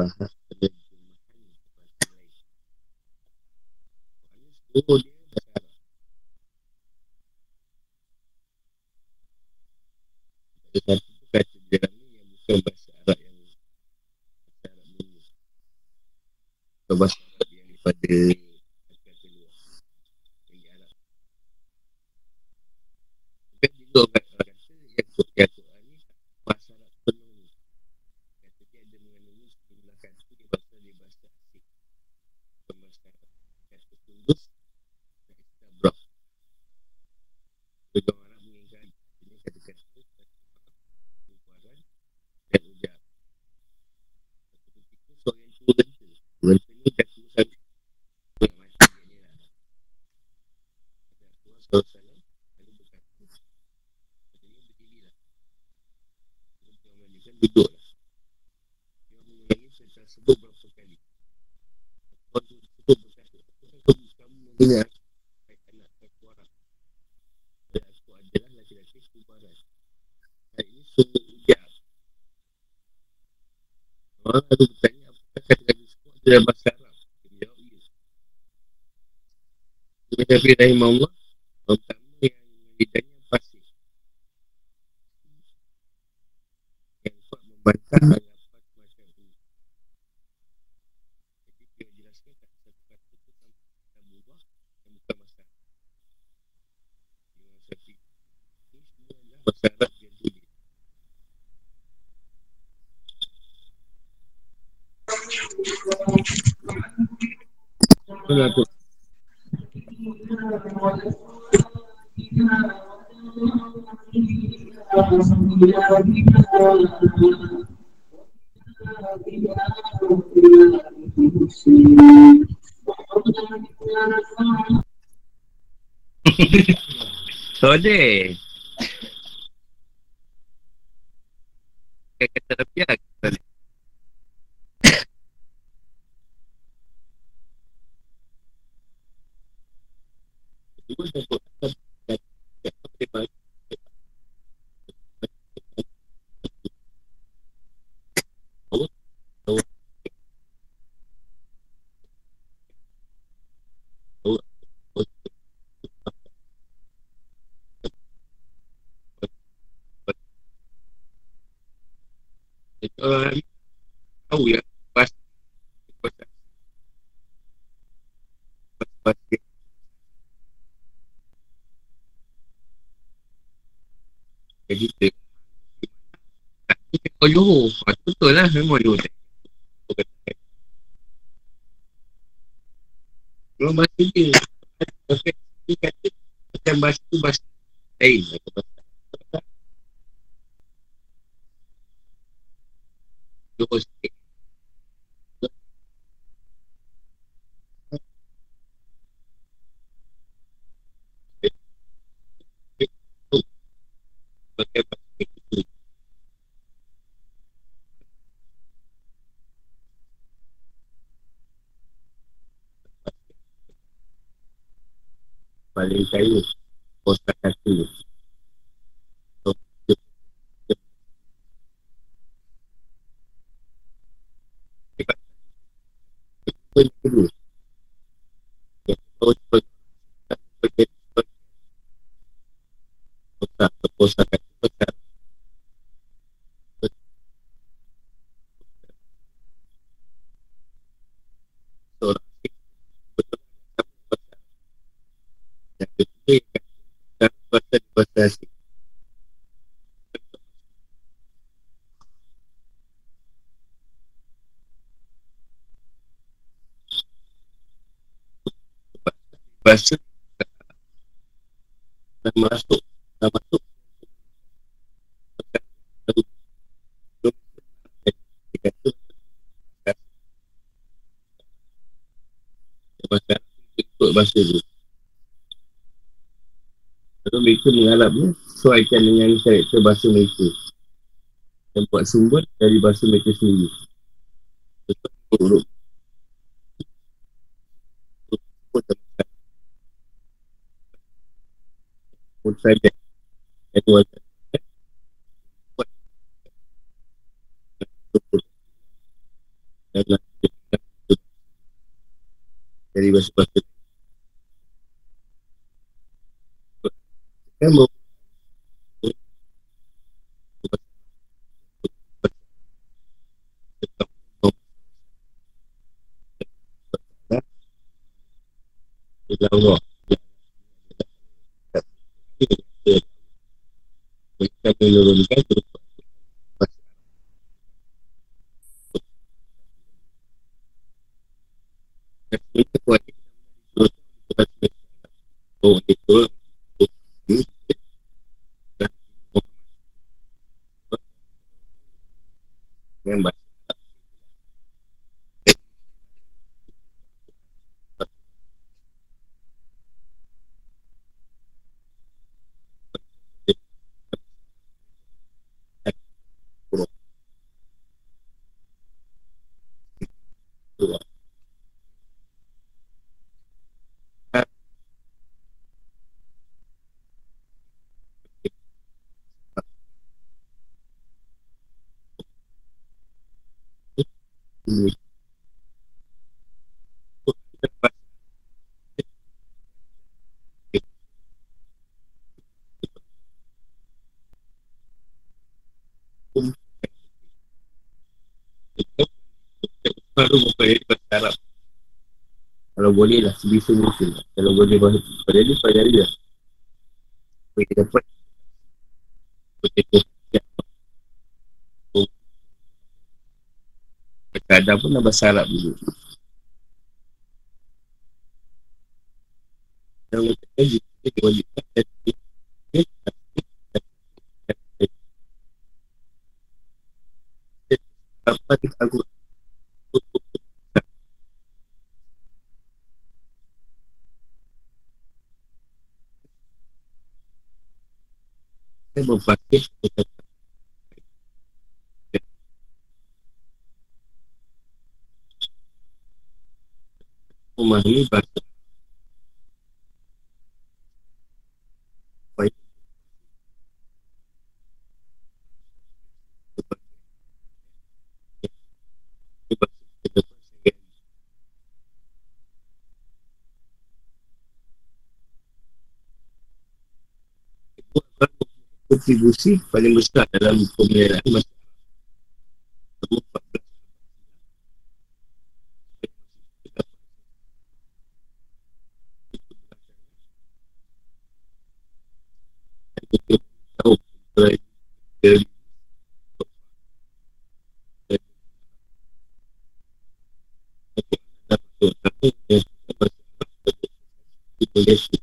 bahas. Seluruh dia bahasa Arab. Ada satu kata di dalam ni yang bukan bahasa Arab yang bahasa Arab dulu. Atau bahasa Arab yang daripada kata luar. Yang di Arab. Bukan juga orang kata yang kata Nabi Rahimahullah Pertama yang ditanya pasir Yang kuat membantah Alapan macam ini Jadi dia jelaskan Tak satu kata tu Tak berubah Yang bukan masalah Yang satu Ini semua adalah masalah yang tulis Itulah tu Sode. Kata rupiah. Dua sebut tahu ya pas pas pas jadi kita kita Johor betul lah memang Johor kalau bahasa dia dia kata macam bahasa tu bahasa lain Johor Paling kaya Kosta kata So, Kedua Kalau cepat Kosta Kosta kata Kosta Seorang Betul Yang kedua Dan bahasa bahasa asing Bahasa Dan masuk Dan masuk Bahasa Ikut bahasa tu Lalu mereka mengharapnya Sesuaikan dengan karakter bahasa mereka Dan buat sumber dari bahasa mereka sendiri. Dari bahasa-bahasa kan mau Allah kita menurunkan kita kuat Oh, itu yang baik. Baru membayar bahasa Arab kalau boleh lah sebisa mungkin lah. kalau boleh bahasa pada ni pada dia. Supaya dapat Kadang pun nak bahasa Arab dulu. Apa kita aku saya berpakaian kita memahami bahasa. Kontribusi paling besar dalam pemeliharaan masyarakat dan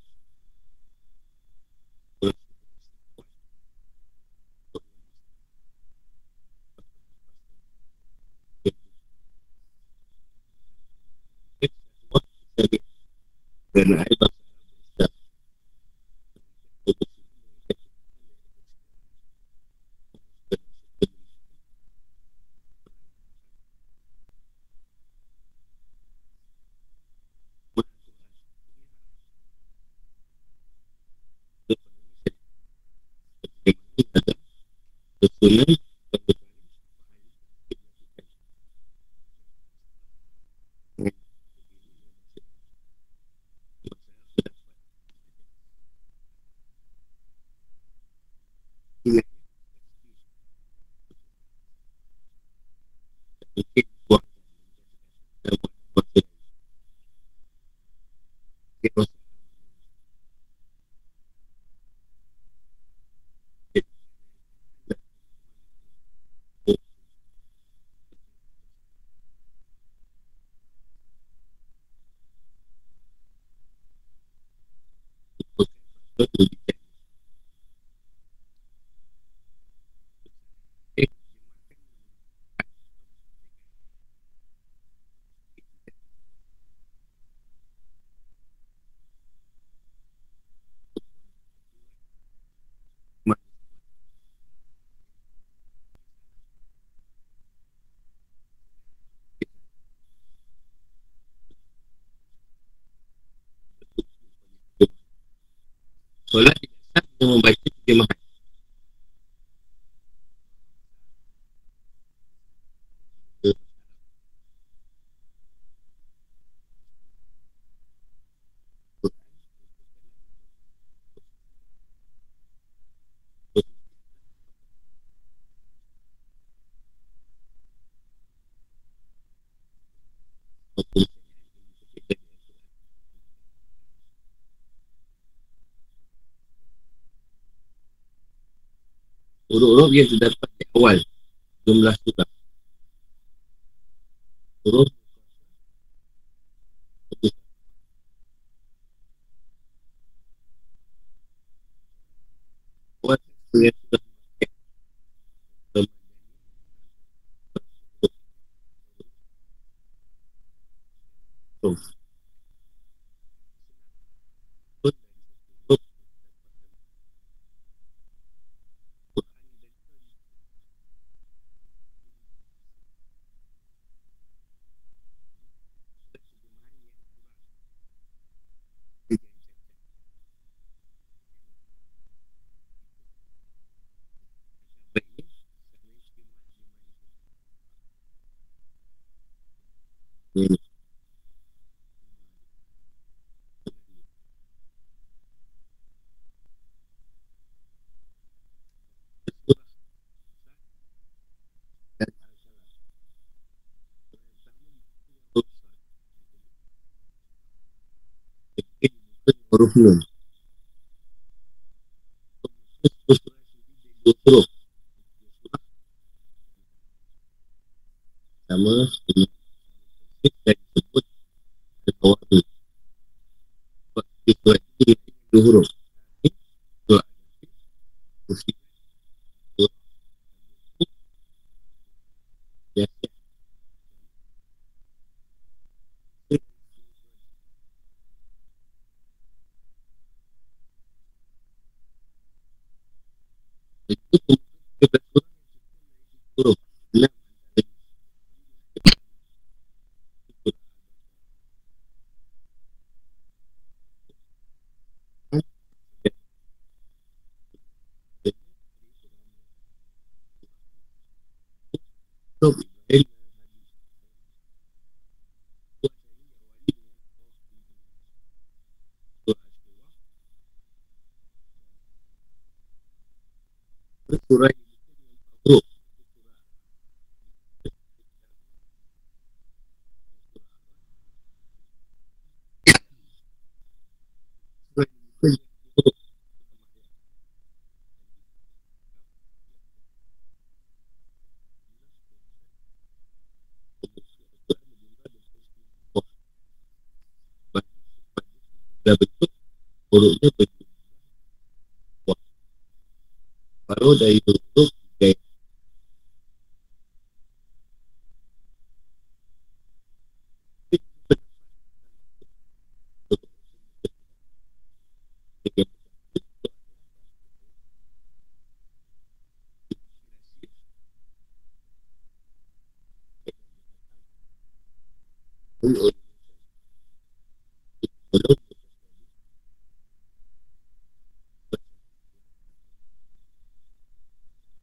Huruf-huruf yang terdapat di awal jumlah surah. Huruf Buat surah huruf nun. Sama dan disebut bawah tu. Sebab itu dua huruf. Dua surah itu dah bentuk bentuk baru dari bentuk gaya Belum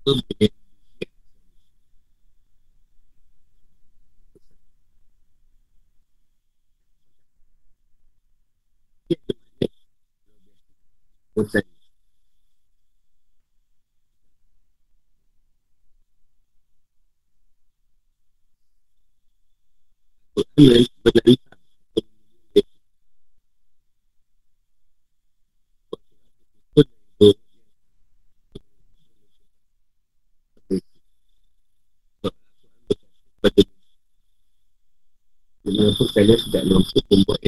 Quran menerima Kenapa kalian tidak mampu membuat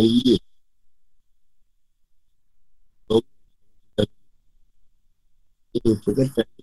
dari dia Kita rupakan tak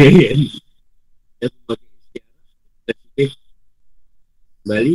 Kemahiran Dan memakai istiarah Kembali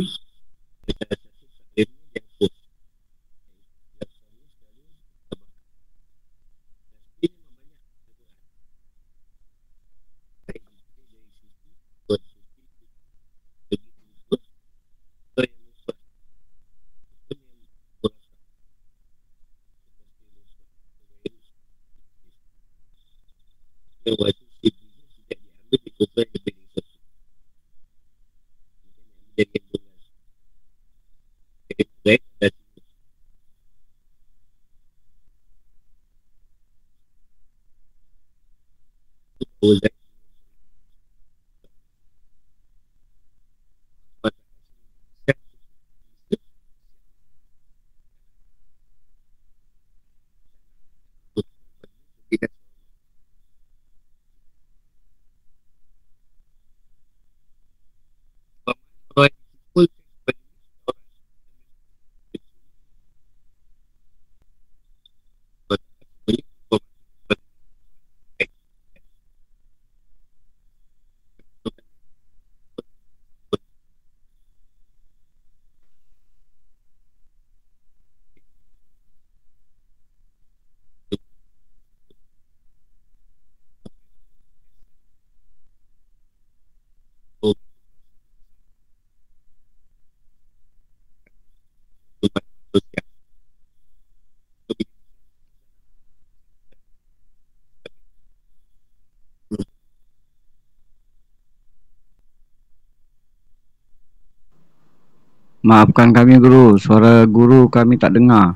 Maafkan kami guru, suara guru kami tak dengar.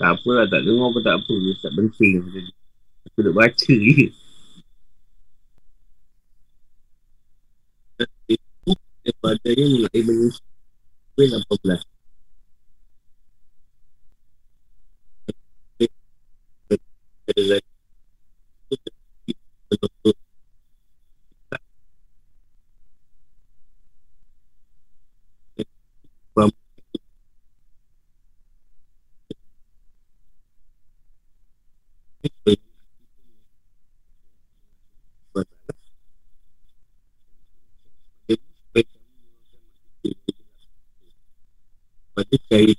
Tak apalah, tak dengar pun tak apa. Tak penting. Aku nak baca je. Daripada yang mulai menyusul 18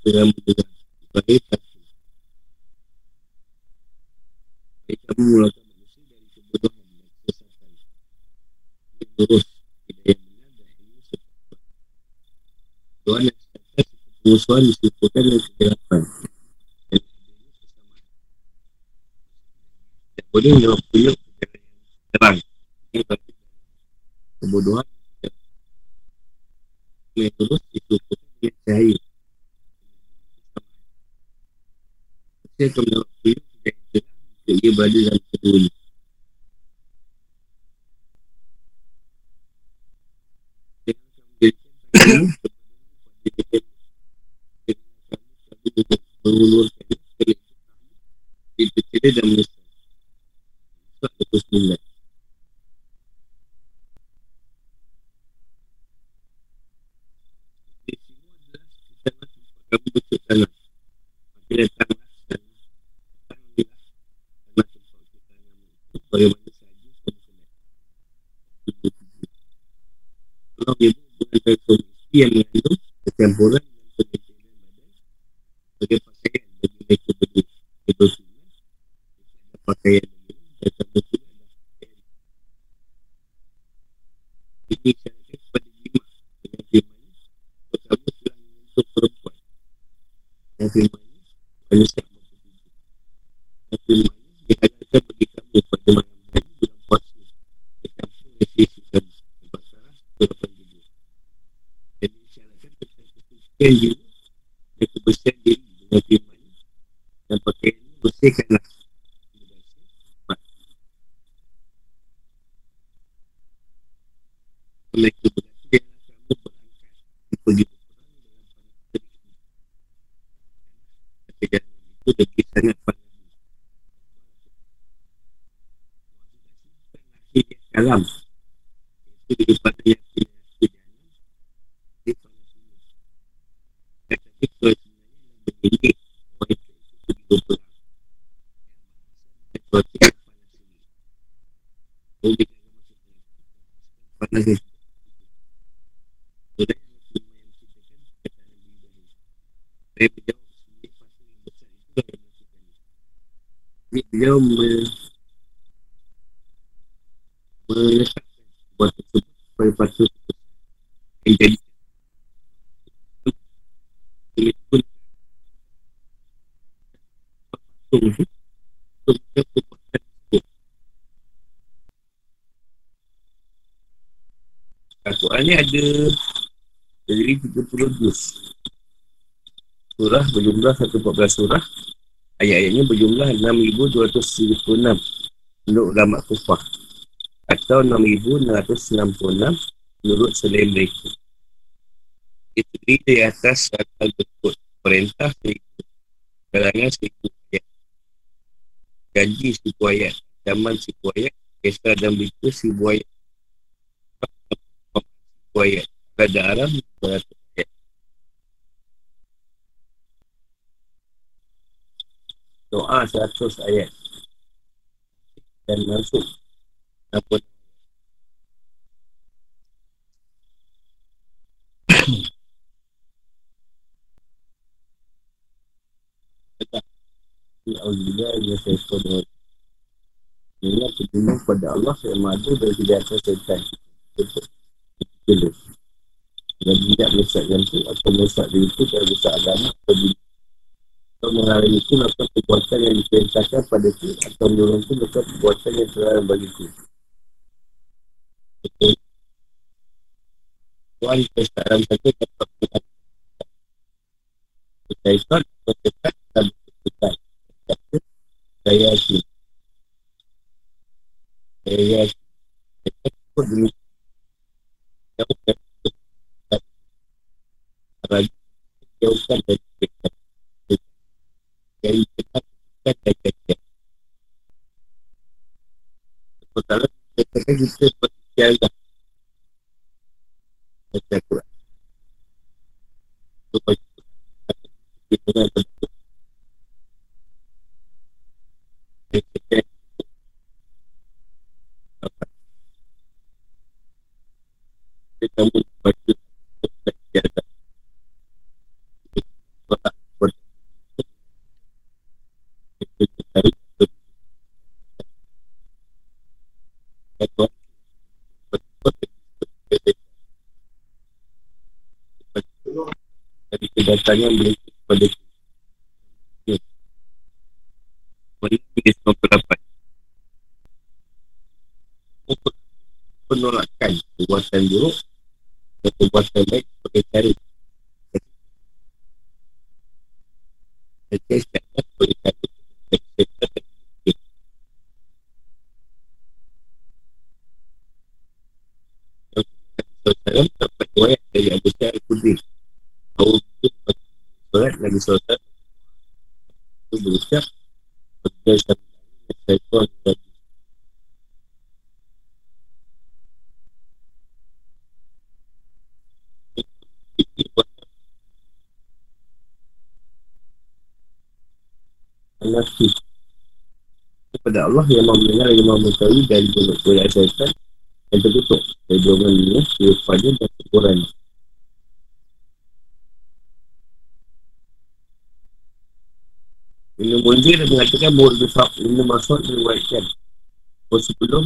terang mendengar sebagai kamu mulakan manusia dari kebodohan dan kesesatan lurus tidak yang benar dan ilmu sebab. Tuhan yang sedangkan kemusuhan disebutkan dengan kegelapan. Dan ilmu kesamaan tidak boleh perjalanan yang terang. Ini bagi kebodohan. Yang lurus disebutkan dengan cahaya saya akan menjawab punya dia berada dalam kedua ni. Itu kira dan menyesal Sebab itu sembilan Semua adalah Kita masih Kami betul tanah Kami datang supaya mereka saja. Kalau dia berada kondisi yang mengandung kecampuran dan penyakitan badan, sebagai pakaian bagi mereka berdua berdosa, pakaian ini dan terbukti adalah pakaian. Ini syaratnya kepada jima dengan jima pertama sudah untuk perempuan. Dan jima ini, kalau kesucian jiwa Dan kebersihan diri dengan firman. Dan pakaian bersihkanlah. Mereka berkata kamu berangkat. Pergi berperang panah tersebut kata itu lebih sangat panah kalam itu di depan yang tidak di dalam di panah semua kata itu sebenarnya berdiri orang itu pergi berperang dan berarti panah sendiri boleh panah sendiri Sudah yang Nabi yang menciptakan kata Nabi Ibrahim. Saya berjawab sendiri fasa yang besar itu yang melakukan. Ini beliau me, meletakkan sebuah tersebut pada fasa besar yang jadi ini pun patung itu untuk kekuatan tersebut. Ni ada jadi 30 juz Surah berjumlah 114 surah. Ayat-ayatnya berjumlah 6,236 Menurut ulama kufah. Atau 6,666 Menurut selain mereka. Itu di atas Kata bentuk perintah Kalangan seribu ayat. Janji seribu ayat. Zaman seribu ayat. Kisah dan berita seribu ayat ayat pada alam 200 ayat. Doa 100 ayat. Dan masuk apa Alhamdulillah Ya Syaitan Inilah perlindungan kepada Allah yang tidak akan syaitan Betul Betul dan tidak menyesatkan itu atau menyesat diri itu dan menyesat agama atau diri atau mengalami itu melakukan perbuatan yang diperintahkan pada itu atau menolong itu melakukan perbuatan yang terlarang bagi itu Tuhan kesadaran saja dapat berkata Syaitan berkata dan berkata Kata saya yakin Saya yakin Saya pun demikian Saya Raja jauhkan dari mereka dari dekat dan jaga Sementara katakan kita seperti siaga Baca Quran Itu baca Kita dengan bentuk Kita Kita baca Siaga dari kedatangan mereka kepada 98. Penolakan perbuatan buruk dan perbuatan baik sebagai cara Saya cakap sebagai cara Saya dapat riwayat dari Abu Sa'id Al-Khudri Bahawa itu Surat Nabi SAW Itu berucap Berdaya satu Syaitan Nabi Nafsi kepada Allah yang mahu mendengar yang mahu mengetahui dari boleh syaitan yang tertutup dari dorongan dunia kepada dan kekurangan Ibn Munzir mengatakan bahawa Ibn Masud meriwayatkan bahawa sebelum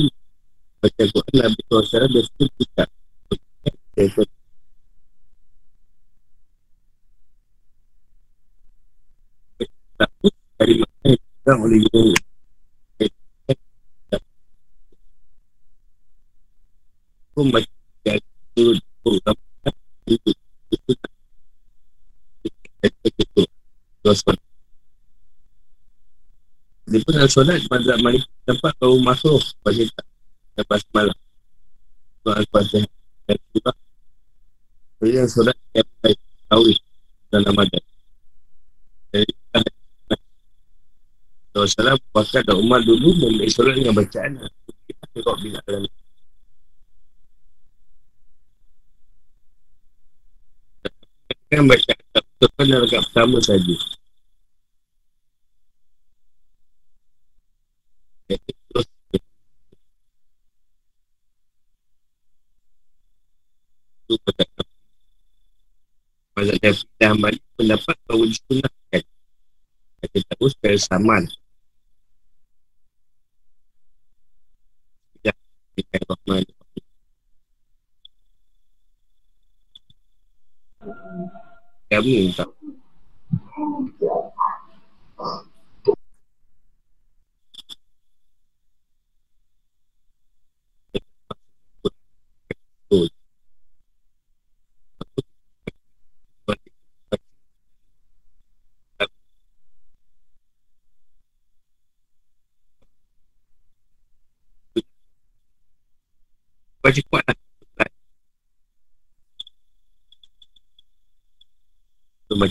baca Quran Nabi SAW sebut kita takut dari mana yang oleh guru. Pun baca yang turun guru tak itu itu tak itu itu dia pun dalam solat Mazhab Malik Dapat baru masuk Baca tak Lepas malam Soal Fatihah Dan juga Jadi yang solat Yang baik Tahu Dalam Ramadan Jadi Rasulullah Bahkan dan Umar dulu Memiliki solat dengan bacaan Kita tengok bila dalam Kan baca tak dalam pertama saja. Mazhab Nabi dan Malik pendapat bahawa disunahkan. Kata tahu secara saman. Ya, Bismillahirrahmanirrahim Kami tak Baca kuat lah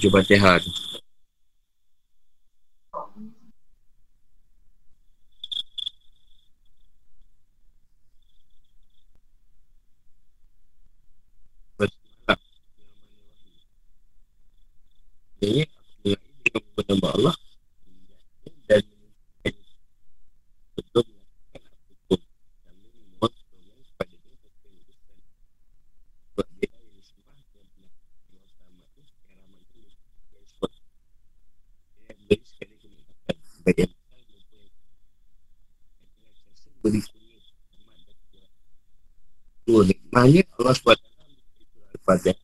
Tu baca fatihah tu Ini Ini Nama Allah Dan Betul Oh, nikmatnya Allah SWT Al-Fatihah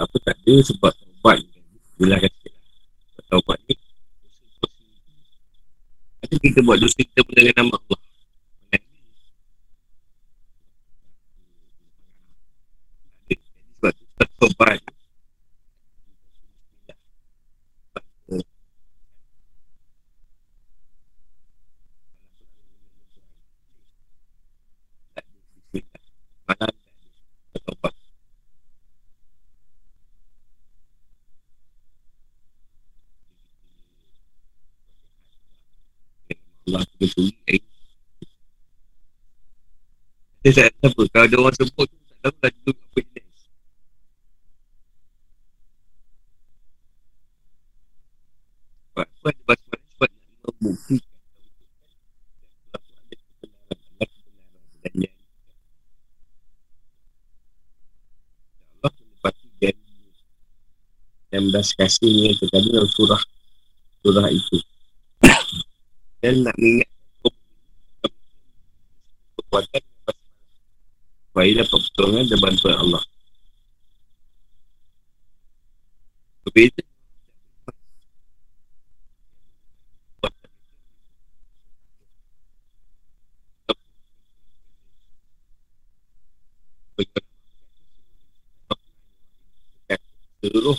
apa tak ada sebab taubat bila kata taubat ni ada kita buat dosa kita pun dengan nama Allah sebab tu kita taubat Malam taubat Allah tu betul eh. Saya tak tahu apa Kalau ada orang sebut tu Tak tahu lah tu apa jenis. Sebab Sebab membuktikan Allah menepati janji dan belas kasihnya dalam surah surah itu. Dan nak mengingat kekuatan supaya dapat pertolongan dan bantuan Allah. Berbeza. Seluruh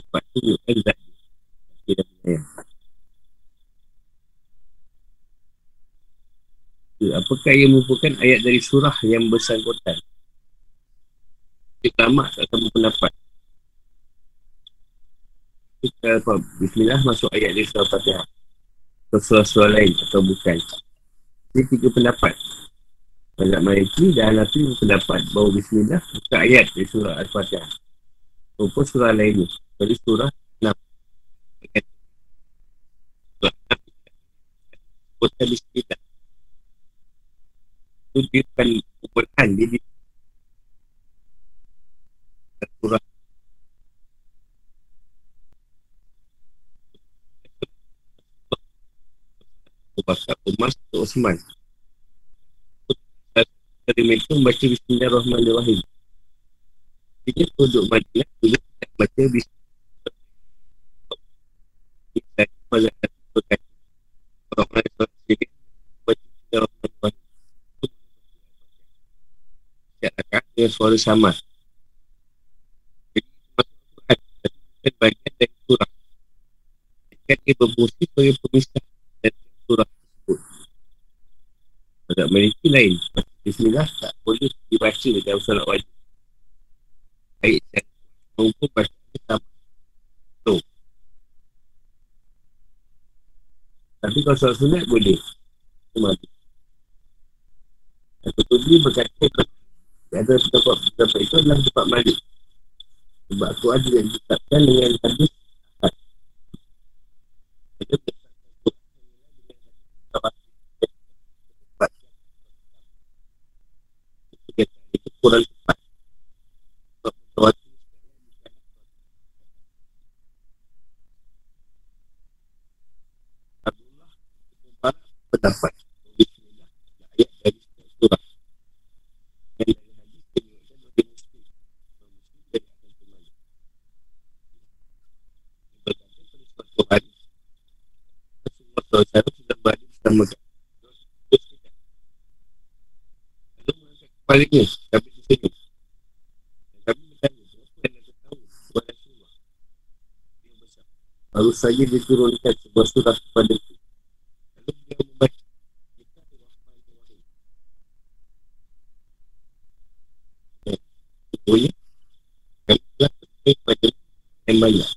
sifat tu bukan zat dia dia dah punya Ya, apakah yang merupakan ayat dari surah yang bersangkutan? Ulama tak sama pendapat. Kita apa? Bismillah masuk ayat dari surah Fatihah. Atau surah-surah lain atau bukan. Ini tiga pendapat. Mazhab Maliki dan Hanafi berpendapat bahawa Bismillah bukan ayat dari surah Al-Fatihah. Maupun surah lain ni. Dari surah 6. kota bismillah. Itu dia bukan kumpulan. Dia di surah Abu Bakar, Umar, Osman. Dari mereka membaca Bismillahirrahmanirrahim. Jadi penduduk Madinah tak baca Bismillahirrahmanirrahim. Orang-orang yang surat sini baca Bismillahirrahmanirrahim. Setiap rakaat dengan suara sama. Jadi masuk Quran. Tapi bagian dari surah. Jika dia berfungsi sebagai pemisah dan surah tersebut. Pada mereka lain, Bismillah tak boleh dibaca dalam solat wajib. Baik, dan maupun baca sama. Tu. Tapi kalau solat sunat boleh. Cuma tu. Tu berkata adalah tempat malik. Sebab aku ada yang ditetapkan dengan hadis Ada itu kurang tepat. Sebab Abdullah Mubarak pendapat ayat dari surah dan dari hadis diriwayatkan oleh Muslim Imam Muslim dari akan kembali berkata pada suatu hari Rasulullah SAW sedang berada bersama kami lalu mengangkat kepalanya kami tersenyum dan kami bertanya kenapa yang anda tahu kepada Rasulullah dia besar baru saja diturunkan sebuah surah kepada itu lalu beliau membaca Bismillahirrahmanirrahim Contohnya, kami telah percaya pada yang banyak.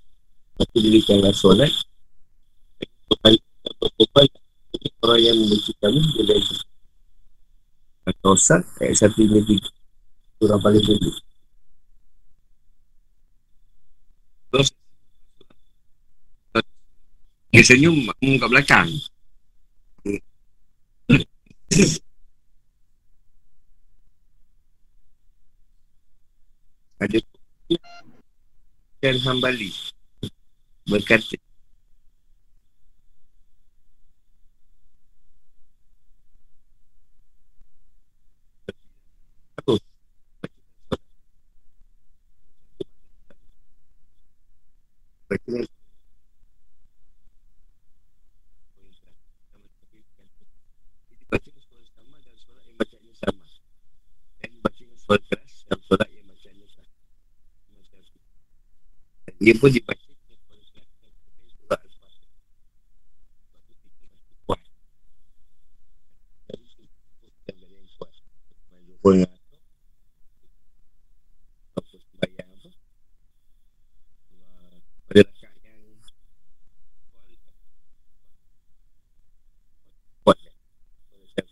Orang yang membenci kami, dia lagi. Atau Ustaz, ayat satu hingga tiga. Surah paling. Dia senyum makmum kat belakang. Ada dan Hambali berkata Terus Baca Jadi baca suara sama dan suara yang bacanya sama Dan baca suara keras dan suara yang bacanya sama Dan dia pun dibaca dengan suara keras dan surah Al-Fatihah Sebab tu kita mesti kuat Jadi kita yang yang kuat Yang Kuat kan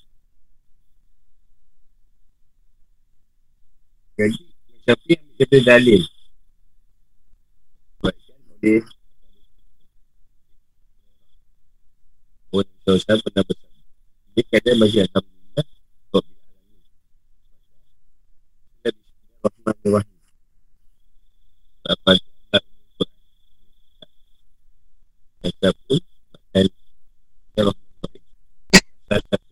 Jadi Siapa yang kata dalil Buatkan oleh Oh, Ustaz pernah bersama Dia kata bagi Alhamdulillah Rabbil Alamin Nabi Bismillahirrahmanirrahim Apa Kata pun Dan Bismillahirrahmanirrahim Salah satu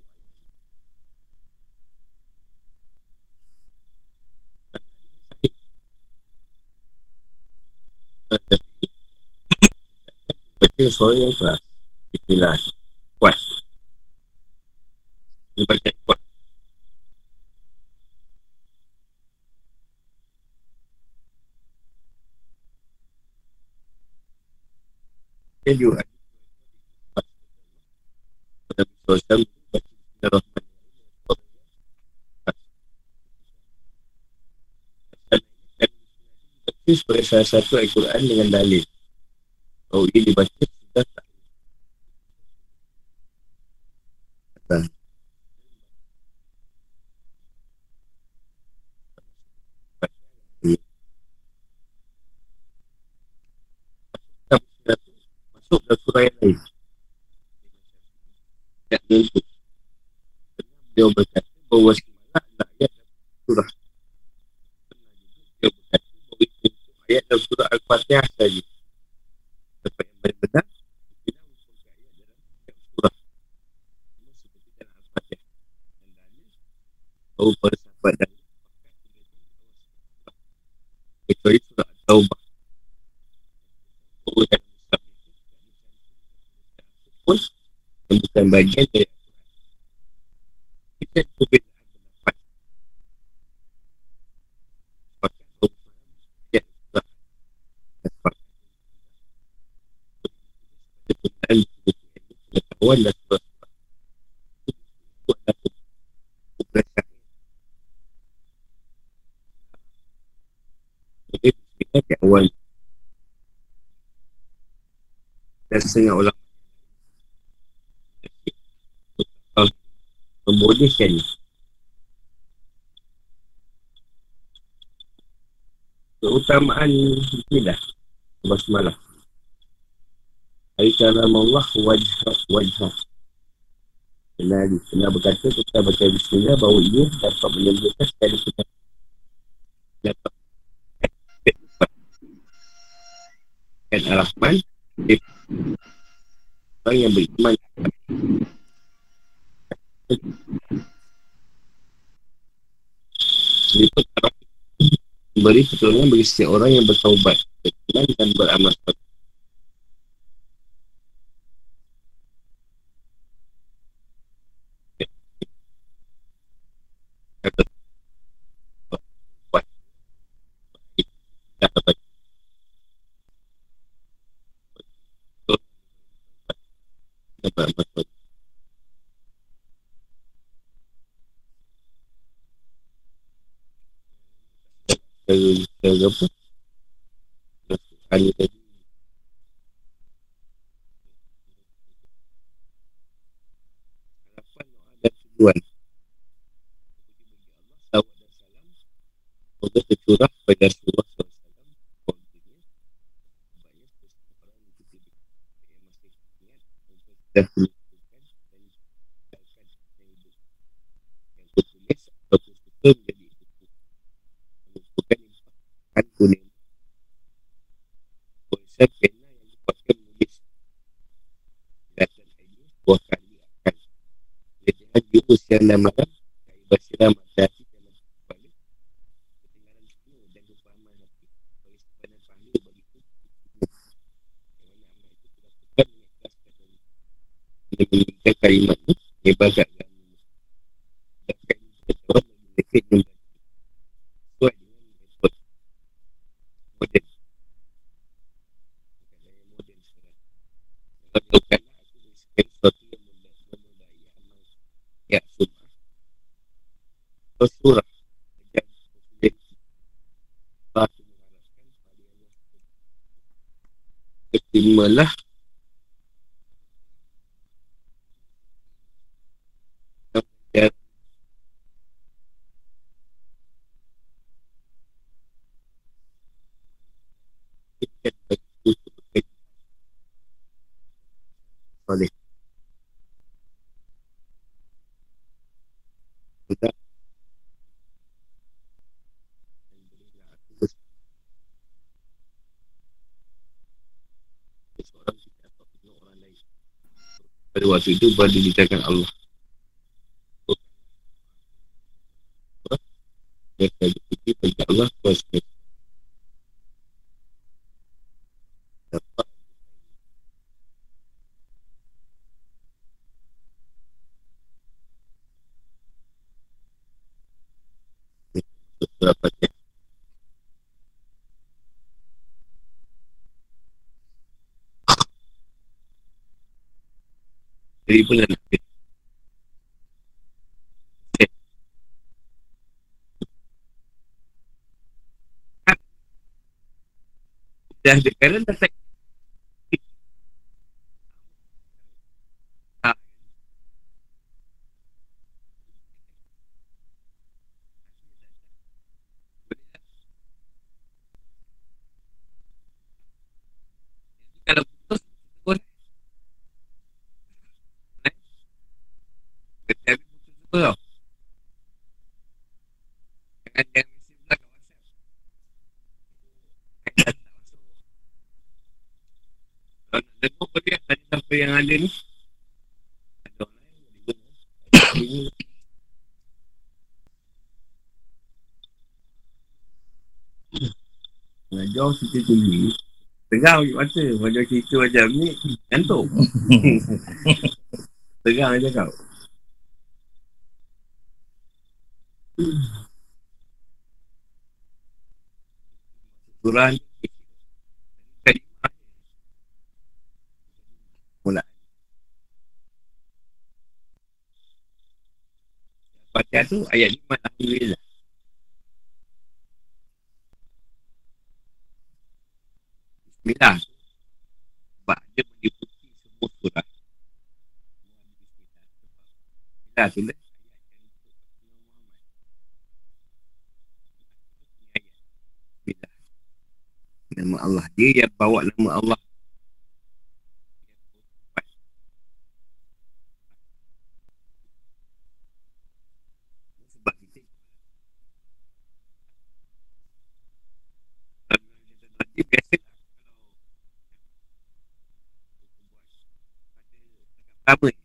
Baca suara yang keras Itulah Kuat Dia baca kuat Dia juga Pada Bismillahirrahmanirrahim Sebagai salah satu Al-Quran dengan dalil. Oh, ia dibaca até a 10 setengah ulama membolehkan. Keutamaan inilah basmalah Hari kalam Allah wajah wajah. Kenali Kena berkata kita baca bismillah Bahawa ia dapat menyembuhkan sekali kita Dapat. Dan Ar-Rahman Orang yang beriman Memberi pertolongan bagi setiap orang yang bertaubat Beriman dan beramal. Kata Buat Dah dapat Dapat amal saleh. Cara cara apa? Hanya tadi harapan doa dan tujuan. Salawat dan salam Semoga tercurah pada Rasulullah SAW Baiknya Setiap orang mengikuti dia Yang masih ingat Dan menunjukkan Dan menjalankan yang hidup Yang tertulis Ataupun suka menjadi buku Menunjukkan impak kuning Tulisan pena yang dipakai menulis Kelihatan ini Buah kali akan Kemudian jurus yang namakan Kaya basiran matahari dalam kepala dan kefahaman hati Bagi pahala bagi itu Yang mana amal itu dilakukan mengikhlaskan diri Bila meninggikan kalimat itu Hebatkan agama Sedangkan pengetahuan dan benefit membantu Sesuai dengan metode Modern Bukan gaya moden sekarang Kalau jauhkanlah aku dari segala sesuatu yang menodai amal Ya sunnah Atau surah Dan populariti Allah tu mengharapkan pada Allah Keterimalah Dan kita bagi untuk bekerja Soleh Tidak Dan berilah aku bersama Seorang kita atau punya orang lain Pada waktu itu baru diceritakan Allah. Mereka berfikir bagi Allah kuasa Dah sekarang dah tak yang ada ni? Belajar cerita tinggi Tegang di mata. Belajar cerita macam ni Gantung Tegang je kau. Surah ni Fatihah tu ayat 5 Alhamdulillah. Bismillah. Sebab dia meliputi semua surat. Bismillah tu lah. nama Allah. Dia yang bawa nama Allah family.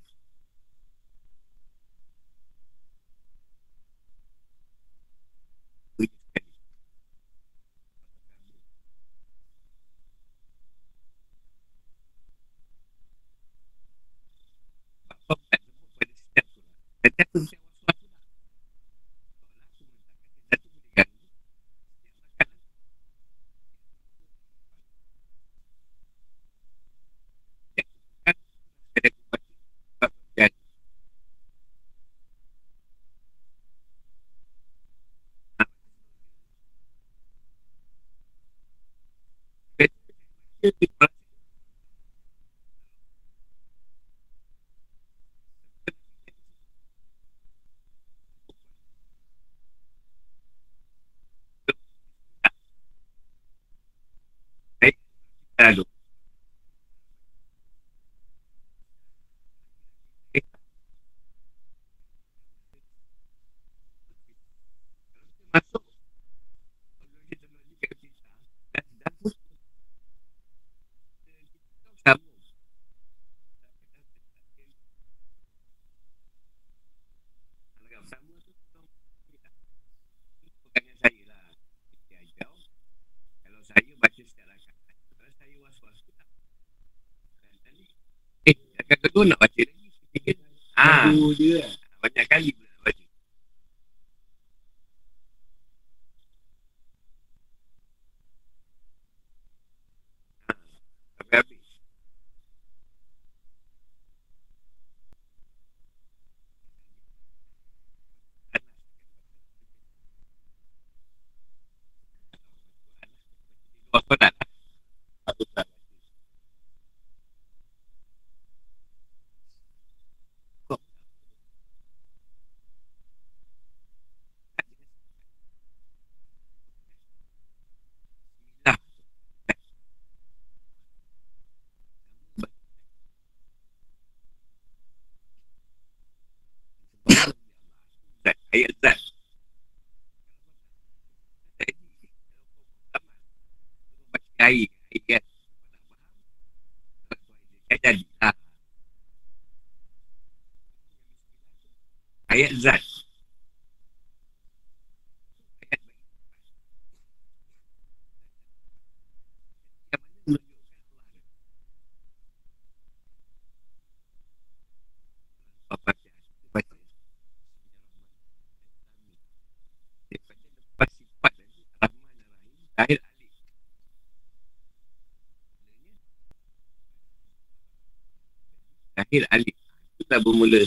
akhir alif. Kita bermula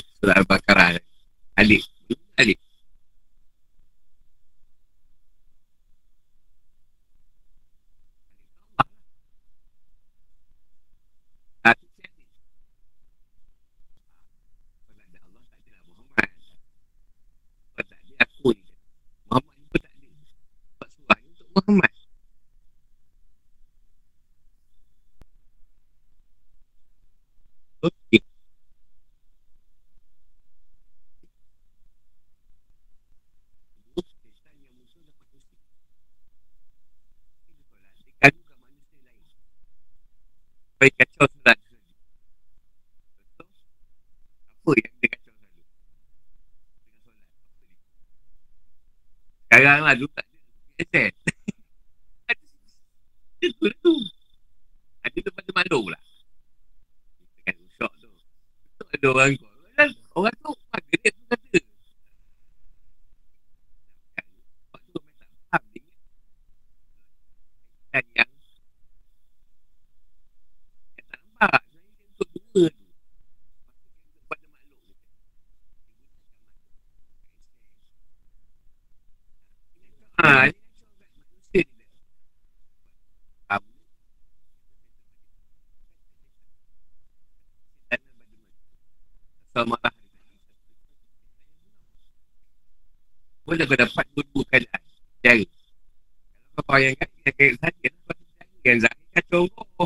bayangkan kita kaya saja Lepas kita kaya saja Kita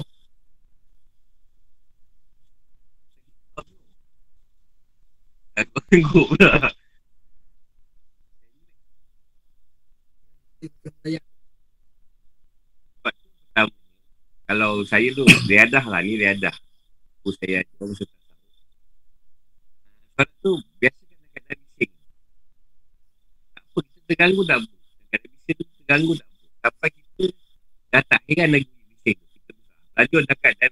Aku tengok pula. Kalau saya tu Riadah lah Ni riadah. Aku saya Aku suka tu. Biasa kadang-kadang bising. Apa Kita terganggu tak Kata bising tu Terganggu tak sampai kita dah tak heran lagi. Bising kita besar. Lajur dekat dan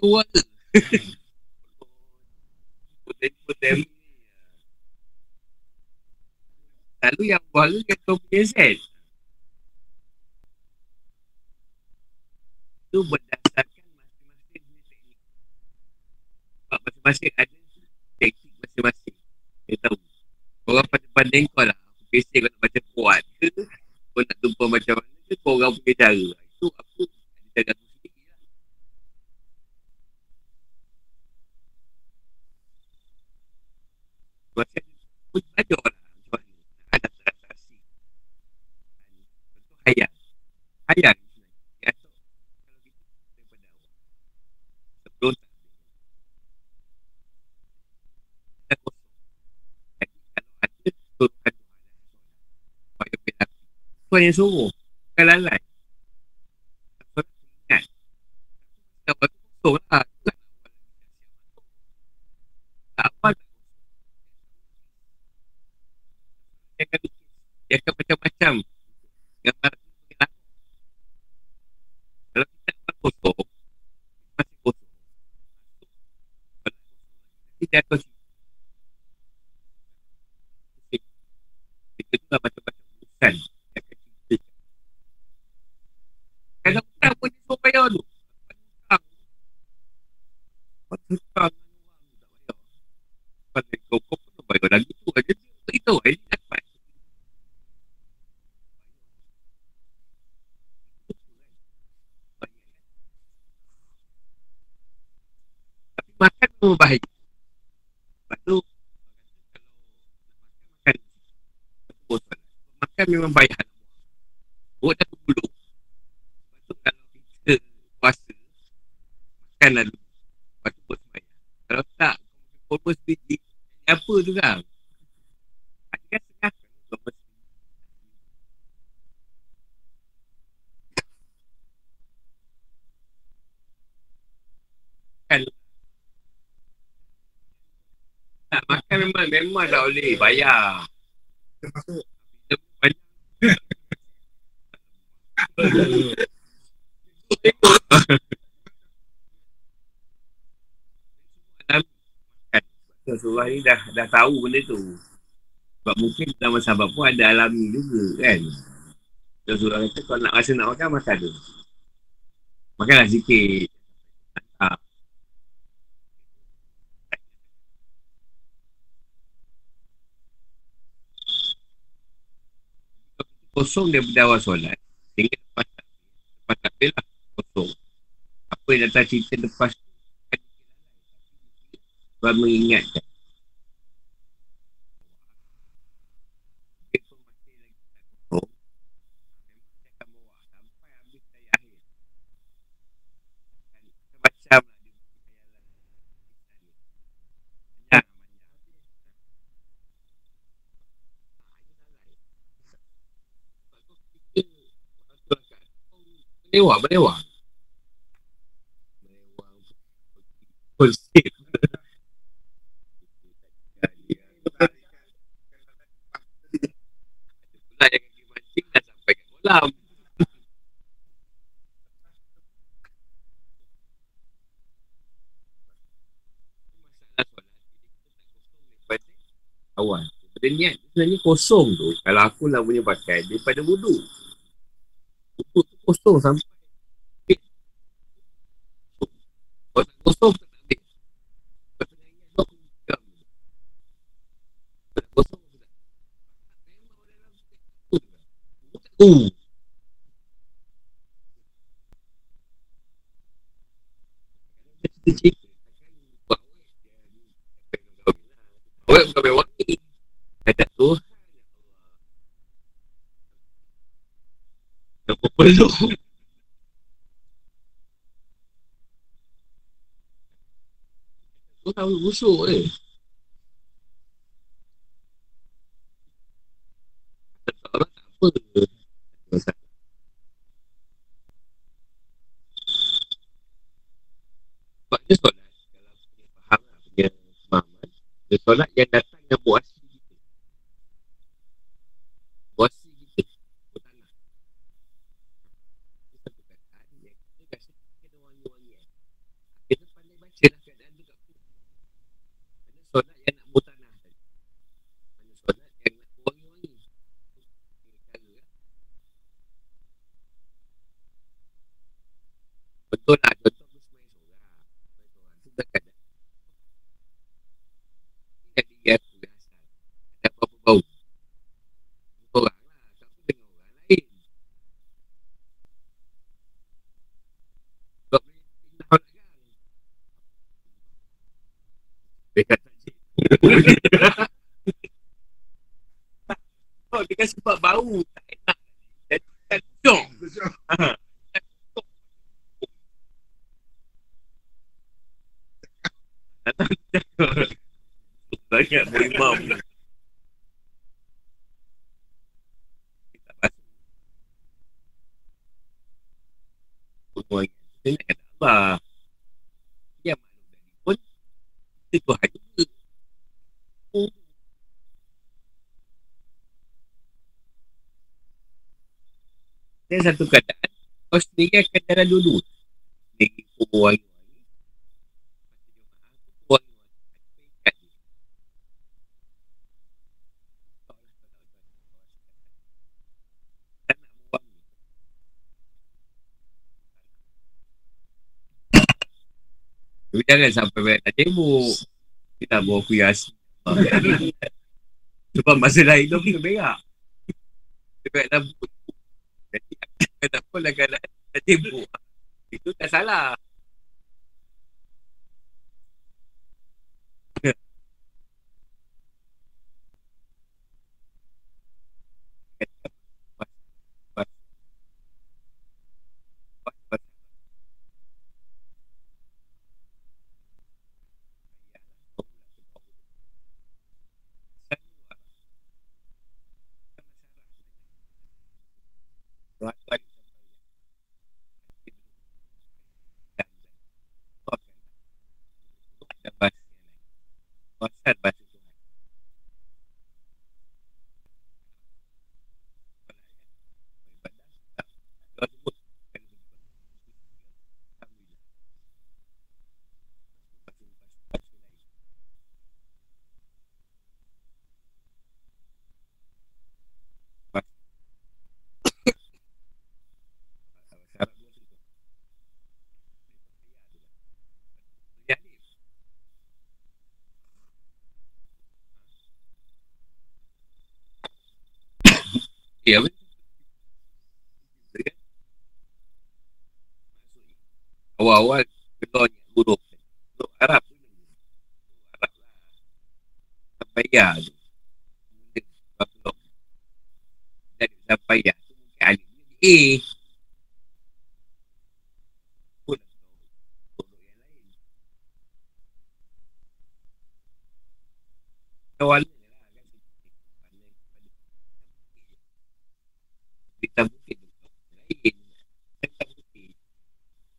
dia buat Lalu yang buala dia tu punya set Itu berdasarkan masing-masing teknik. Sebab masing-masing ada Teknik masing-masing. Dia tahu. Korang pandai-pandai kau lah. Pesek kau nak baca kuat ke Kau nak tumpah macam mana ke Korang punya cara. Venezuela. memang tak boleh bayar. Rasulullah ni dah, dah tahu benda tu. Sebab mungkin dalam sahabat pun ada alami juga kan? Rasulullah kata kalau nak rasa nak makan, makan tu Makanlah sikit. Kosong daripada awal solat. Sehingga lepas. Lepas takbir lah. Kosong. Apa yang datang cerita lepas tu. Sebab mengingatkan. Kolam. Masalah solat, daripada awal. Daripada niat, sebenarnya kosong tu. Kalau aku lah punya pakai, daripada wudu. Kosong sampai. Kosong, kosong, dalam tu. Uh. Cerita-cerita. Awak bukan main wangi. Kata tu. Perlu? Kau tahu busuk eh. Orang tak apa. Masalah. Sebab dia solat. Kalau punya faham lah, punya pemahaman. Dia solat yang datang yang buasi kita. Buasi kita. Bertanah. Itu satu kataan yang kita rasa kena wangi-wangian. Kita pandai baca lah keadaan tu kat aku. Mana solat yang nak bertanah tadi. Mana solat yang nak wangi-wangi. Ini cara lah. Betul lah. Contoh aku semain seorang. Semain seorang tu dah kadang. Ingat diri aku dah asal. Ada apa-apa bau. Orang lah. Tapi dengan orang lain. Sebab boleh pindah orang kan. Dia kata cik. Oh, dia kan sebab bau. Tak enak. Jadi kan jom. Ha. Banyak berimam. Tak basuh. Semua yang kita nak kata Allah. Dia makhluk dari pun. Kita Tuhan juga. Oh. Dan satu keadaan, kau sendiri akan darah dulu. Nak mewangi. Tapi jangan sampai banyak tak cebok. Kita nak bawa aku yasi. Sebab masa lain tu aku berak. Dia berak dalam Kata apa lah keadaan tembok Itu tak salah. Right, like my head, my Kan? Awal-awal keluarnya huruf. Huruf Arab pun. Arab lah. Sampai ya tu. Kemudian, Dan sampai ya tu mungkin alif ni A. Pun huruf yang lain. Awal ni lah kan. Hitam putih tu. Lain. Hitam putih.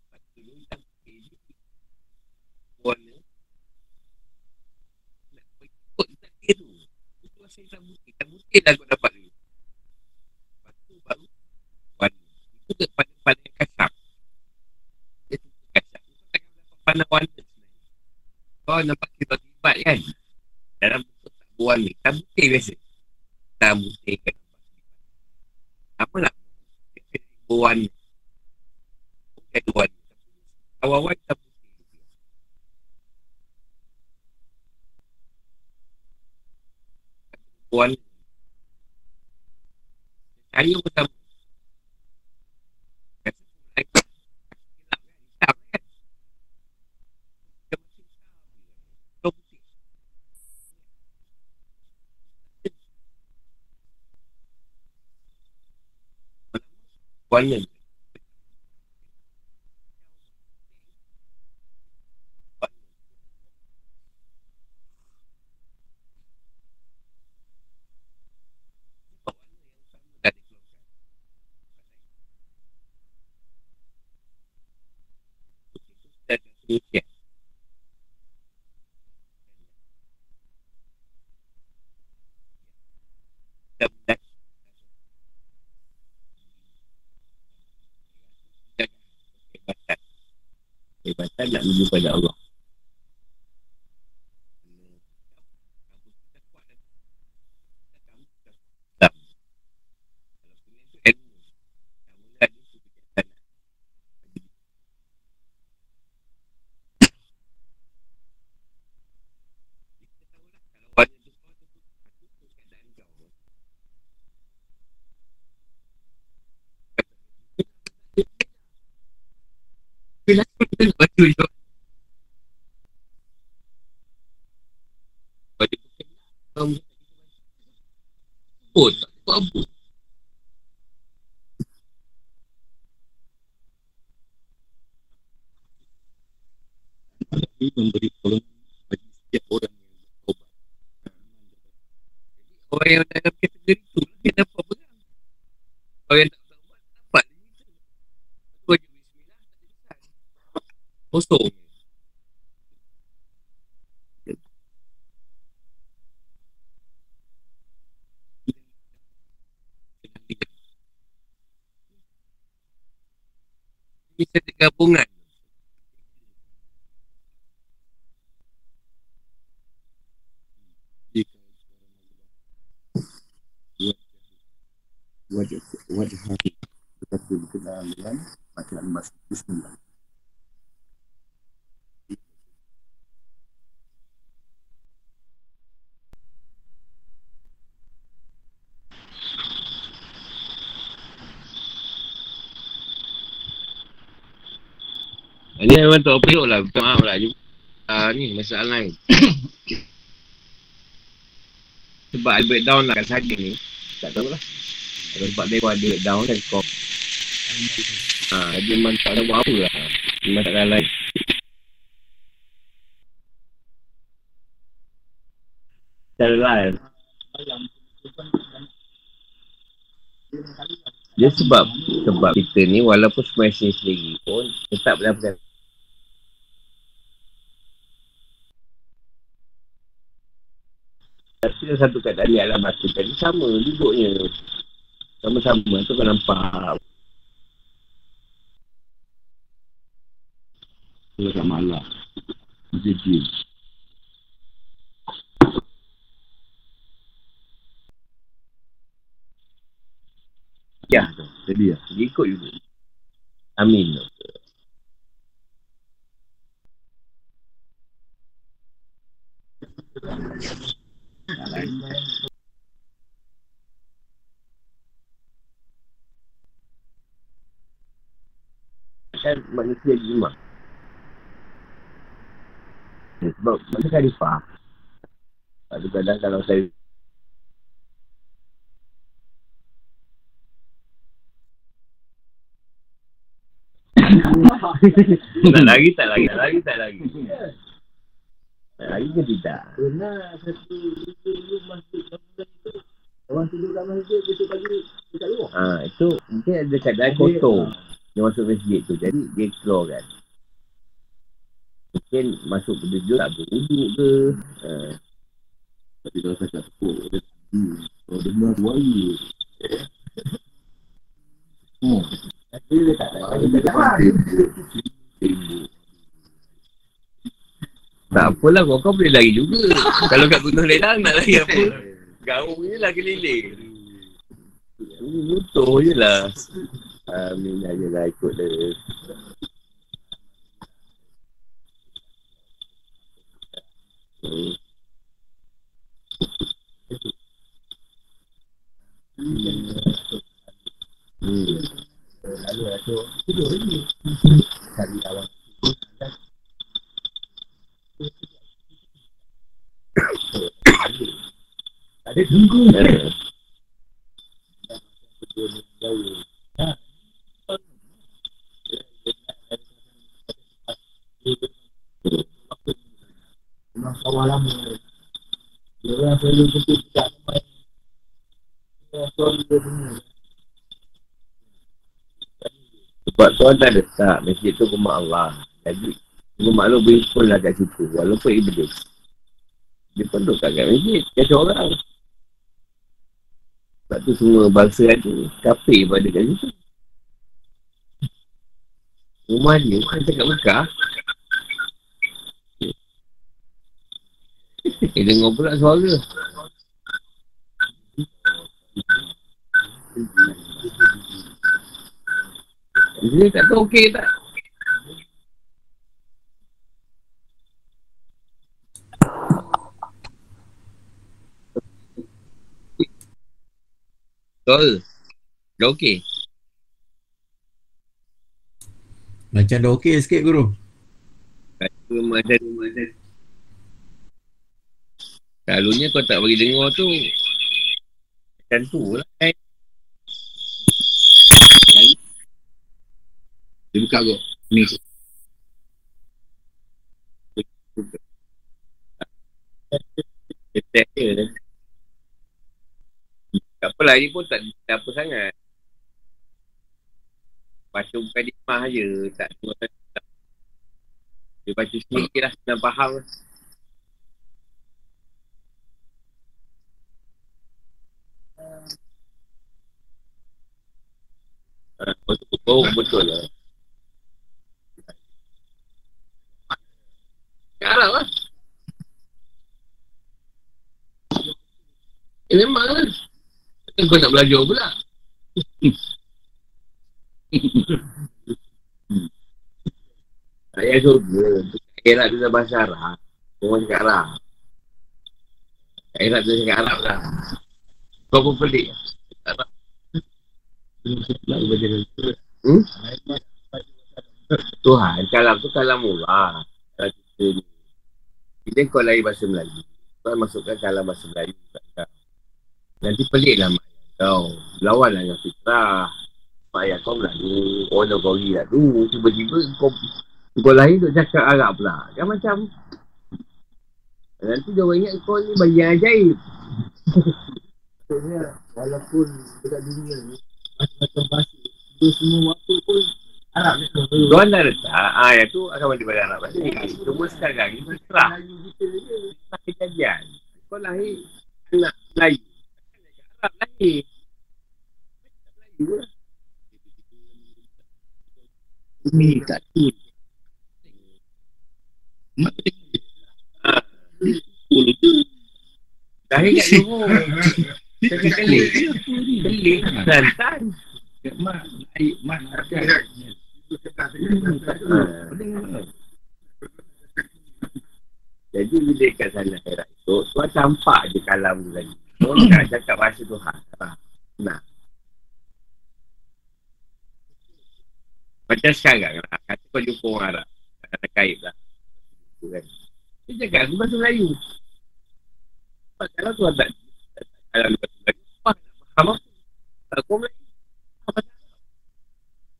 Lepas tu hitam putih ni. Warna. Nak ikut takdir tu. Itu rasa hitam putih. Hitam putih dah kau dapat ni. Lepas tu baru warna. Itu ke pada pada yang kasar. Dia tu kasar. Kau takkan dapat pandang warna sebenarnya. Kau nampak kita tibat kan? Dalam bentuk tak berwarna. Hitam putih biasa. Hitam putih kan. Apa nak? Berwarna. Bukan ada warna. Awal-awal hitam putih. Warna. Cahaya pun sama. Kata pun lagi. Hitam kan? Hitam kan? Dia masih hitam. Hitam putih. Warna. Dah dikeluarkan. Dan seterusnya. Dan dan Kehebatan. Nak menuju pada Allah. Bila kita baju je. Baju putih. Um, apa. Nabi memberi tolong bagi setiap orang yang bertobat. Orang yang dalam kategori tu dia dapat pegang. Orang yang tak buat dapat. Tu aja bismillah tak pesan. Kosong. Bisa digabungan. Jika wajah wajah hati tetapi berkenaan dengan bacaan mas Bismillah. Ini memang tak perlu lah. Minta maaf lah. Uh, ni masalah lain. Sebab ada breakdown lah kat saja ni. Tak tahulah. Kalau sebab dia ada breakdown kan kau. Ha, dia memang tak tahu buat apa lah. Memang tak lain. Secara lain. Dia sebab sebab kita ni walaupun semasa sendiri pun tetap dalam Dalam satu keadaan di alam masa tadi sama duduknya. Sama-sama tu kau nampak. Kita sama Allah. Jadi Ya. Jadi ya. Dia ikut juga. Amin. Kan manusia lima Sebab Mana khalifah Lalu kadang kalau saya lagi tak lagi, lagi tak lagi. Tak lagi ke tidak? Pernah satu itu dulu masuk bangunan itu. Orang tidur dalam masjid, besok pagi dekat luar. Ha, itu mungkin ada keadaan kotor. Dia masuk masjid tu. Jadi dia keluar kan. Mungkin masuk ke tujuh tak beruduk ke. Ha, Tapi kalau saya tak tepuk, ada tidur. Kalau dengar buaya. Oh. Tapi dia tak ada. Dia tak ada. Tak apalah kau, kau boleh lari juga. Kalau kat Gunung Lelang nak lari apa? Gaung je lah keliling. Ini motor je lah. Amin aja lah ikut dia. Hmm. Hmm. Lalu ada tidur lagi. Cari awak. Ada tunggu. Memang kawan lama. Dia orang selalu jemput tidak main. Dia selalu dia punya. Sebab tuan tak letak masjid tu rumah Allah. Jadi, rumah lu berhimpun lah kat situ. Walaupun iblis. Dia pun duduk kat masjid. Kacau orang. Sebab tu semua bangsa ada. Kafir pada kat situ. Rumah dia bukan cakap Mekah. Eh, dengar pula suara. Dia tak tahu okey tak? Betul. Dah okey. Macam dah okey sikit guru. Masa masa. Selalunya kau tak bagi dengar tu Macam tu lah kan Dia buka kau. Ni. Ketek je Ni pun tak, tak apa sangat Baca bukan di rumah je Tak semua tak Dia baca sendiri lah Senang faham lah Ah, Betul, betul, lah. Arab lah. Eh, memang lah. Takkan kau nak belajar pula. Ayah surga. Akhirat tu dah bahasa Arab. Orang cakap Arab. Akhirat tu cakap Arab lah. Kau pun pelik. Arab. Tuhan, kalam tu kalam. Kalau kita kau lahir bahasa Melayu, kau masukkan kalam bahasa Melayu. kat kau. Nanti pelik lah mak ayah kau. Lawan dengan fitrah. Mak ayah kau Melayu. Orang kau lah tu. Tiba-tiba kau kau lahir untuk cakap Arab pula. Kan macam Nanti dia orang ingat kau ni bayi yang ajaib. Maksudnya, walaupun dekat dunia ni, macam-macam bahasa, dia semua waktu pun Arab ni. Tuan dah letak, ah, yang tu akan balik pada Arab balik. Cuma sekarang ni kita. Tak kejadian. Kau lahir anak Melayu. Cakap naik, mak, akan. Ah. Jadi bila kat sana akhirat tu, tuan campak je kalam lagi. Tuan tak cakap bahasa Tuhan. Nah. Macam sekarang lah. Kata kau jumpa orang Arab. Kata kait lah. Kan. Dia cakap aku bahasa Melayu. Kalau tu tak kalau bahasa Melayu, apa nak faham apa? Tak kau Melayu.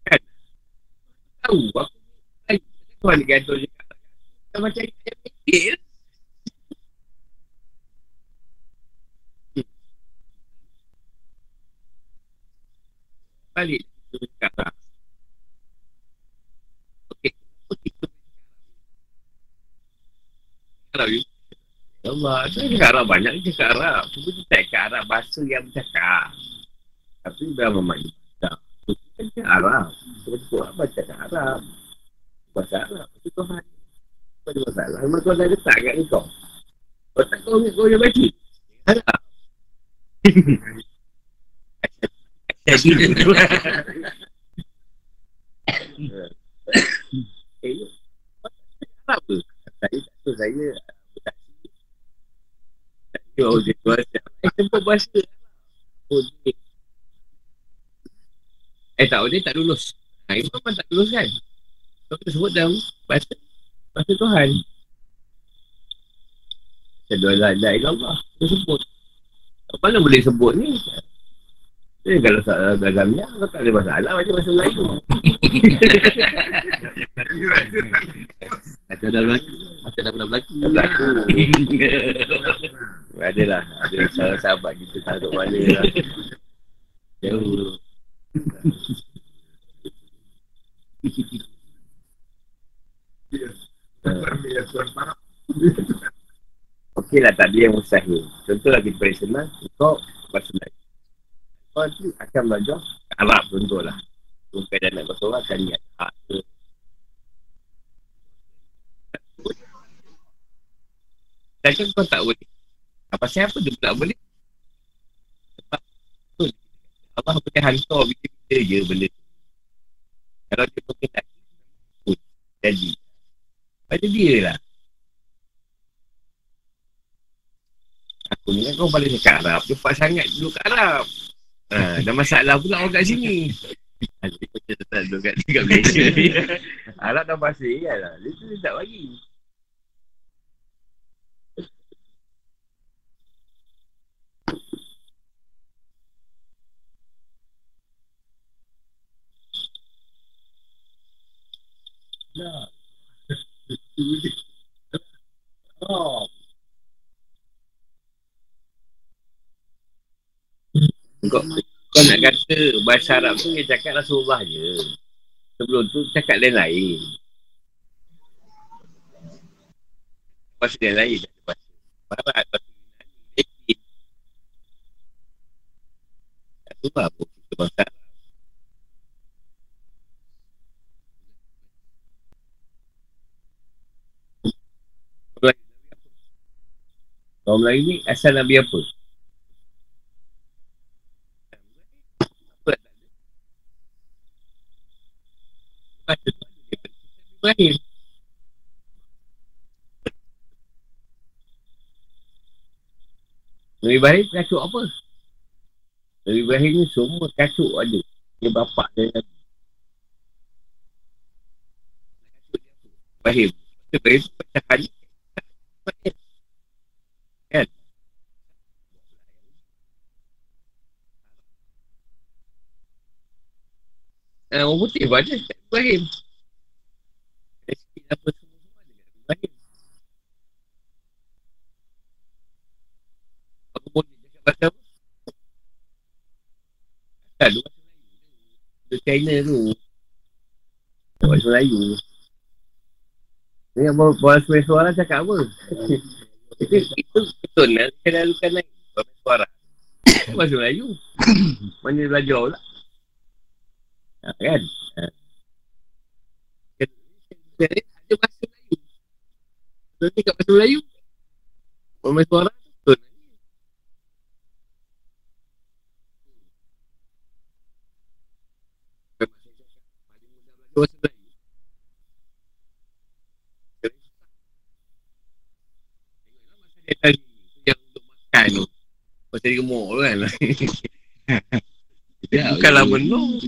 Kan? Tahu aku Melayu. Tuan dia kata. Macam macam dia fikir. Balik. Kita cakap lah. Okey. Okey. Arab you. Ya Allah, saya cakap Arab banyak dia cakap Arab. Cuma dia tak cakap Arab bahasa yang bercakap. Tapi dah memaknai tak. Kita cakap Arab. Kita cakap apa cakap Arab. Bahasa Arab. Itu Tuhan. Apa ada masalah? Memang Tuhan dah letak kat kau. Kau tak kau ingat kau yang baca. Arab. Eh, Arab ke? Saya tak tahu saya Oh, dia bahasa. Eh. Oh, dia. Eh, tak, dia tak lulus. Ha, itu memang tak lulus kan? Kau kita sebut dalam bahasa. Bahasa Tuhan. Kedua lah, la ilallah. Dia sebut. Mana boleh sebut ni? Eh, kalau salah agamnya, kau tak ada masalah macam bahasa Melayu. Macam dah berlaku. Macam dah pernah berlaku. Tak berlaku. Ada lah. Ada salah sahabat kita tak duduk mana lah. Jauh. Okey lah tak yang mustahil. Contoh lagi paling senang, kau bahasa Melayu. Kau nanti akan belajar Arab contoh lah. Bukan dah nak bahasa orang akan ingat hak. Takkan kau tak boleh. Apa siapa dia pula boleh? Sebab tu Allah boleh hantar bila-bila je benda tu. Kalau dia berkenan pun jadi. Pada dia lah. Aku ni kan kau balik cakap Arab. Cepat sangat duduk kat Arab. Ha, dah masalah pula orang kat sini. Asyik macam tetap duduk kat, kat Malaysia ni. Arab dah pasir kan lah. Dia tu dia tak bagi. Kau, kau nak kata bahasa Arab tu dia cakap Rasulullah je. Sebelum tu cakap lain-lain. Bahasa yang lain. Bahasa Barat, bahasa Yunani, Latin. Tak apa kita bahasa Orang Melayu ni asal Nabi apa? Ibrahim. Nabi Ibrahim kacuk apa? Nabi Ibrahim ni semua kacuk ada. Dia bapak dia Nabi. Ibrahim. Ibrahim pecahan ni. Kan? Uh, orang putih pun ada kat Ibrahim. Apa semua-semua ada kat Ibrahim. Aku boleh cakap bahasa apa? Tak, lu bahasa Melayu. Dia China tu. Bahasa Melayu. Ni yang bawa bawa suara-suara cakap apa? itu, itu betul lah. Saya lalukan lain. Bawa suara. Itu bahasa Melayu. Mana dia belajar pula? Ha, kan? Ha. Ada bahasa Melayu. Ni kat bahasa Melayu. Bawa suara tu betul. Bahasa Melayu. Dia tadi yang untuk makan tu. Pasal dia gemuk tu kan. Bukanlah penuh.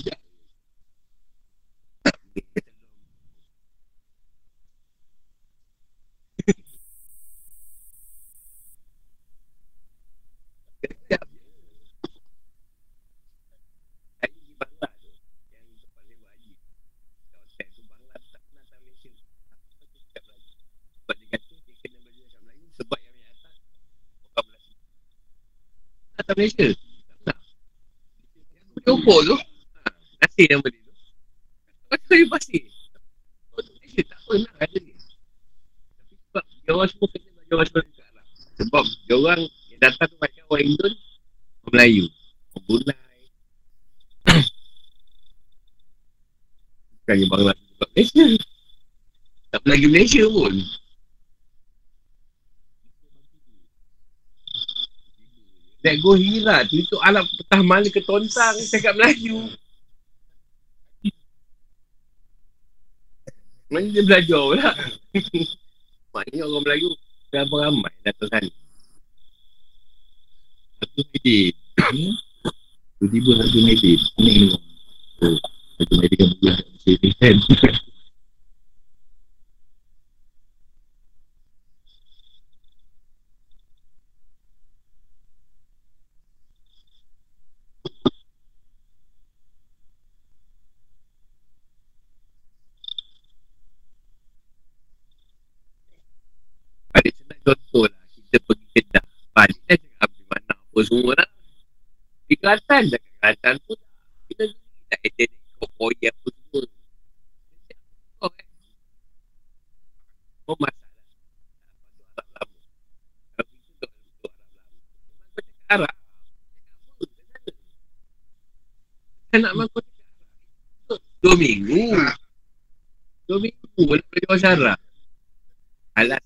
Malaysia. Jopok tu. Nasir nama dia tu. Pasal kayu pasir. Orang Malaysia tak pernah ada ni. Tapi sebab dia orang semua kena belajar bahasa Melayu kat Arab. Sebab dia orang yang datang tu macam orang Indon, orang Melayu. Orang Brunei. Bukannya Bangla sebab Malaysia. Tak pernah pergi Malaysia pun. Nak go hira tu itu alat petah mana ke tontang cakap Melayu. Mana dia belajar pula. Maknanya orang Melayu berapa ramai datang sana. Satu medit. Tiba-tiba satu medit. Ni. Oh, Satu medit kan bulan kat Mesir ni kan. Ada senang contoh lah. Kita pergi Kedah. Balik dah cakap di mana apa semua lah. Di Kelantan dah Kelantan pun. Kita tak ada kokoi apa semua. Oh, kan? Oh, nak Arab. Dua minggu. Dua minggu. Boleh belajar bahasa Arab. Alas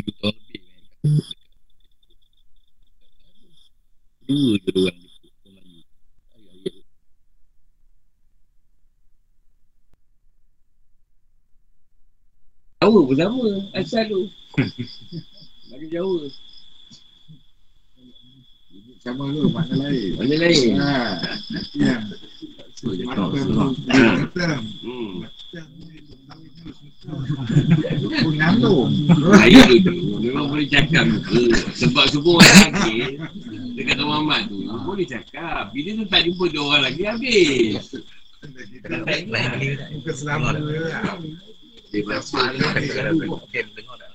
Tujuh tahun lebih kan. Dua je orang. Jawa pun sama Asal tu Bagi Jawa Sama tu, makna lain. Mana lain Ha, yang So, dia macam tahu tu. semua. Macam. hmm. Pun ngandung. Saya dulu Memang boleh cakap muka Sebab semua orang lagi Dekat Tuan Muhammad tu Boleh cakap Bila tu tak jumpa dua orang lagi Habis Bukan selama. Dia Game tengok tak?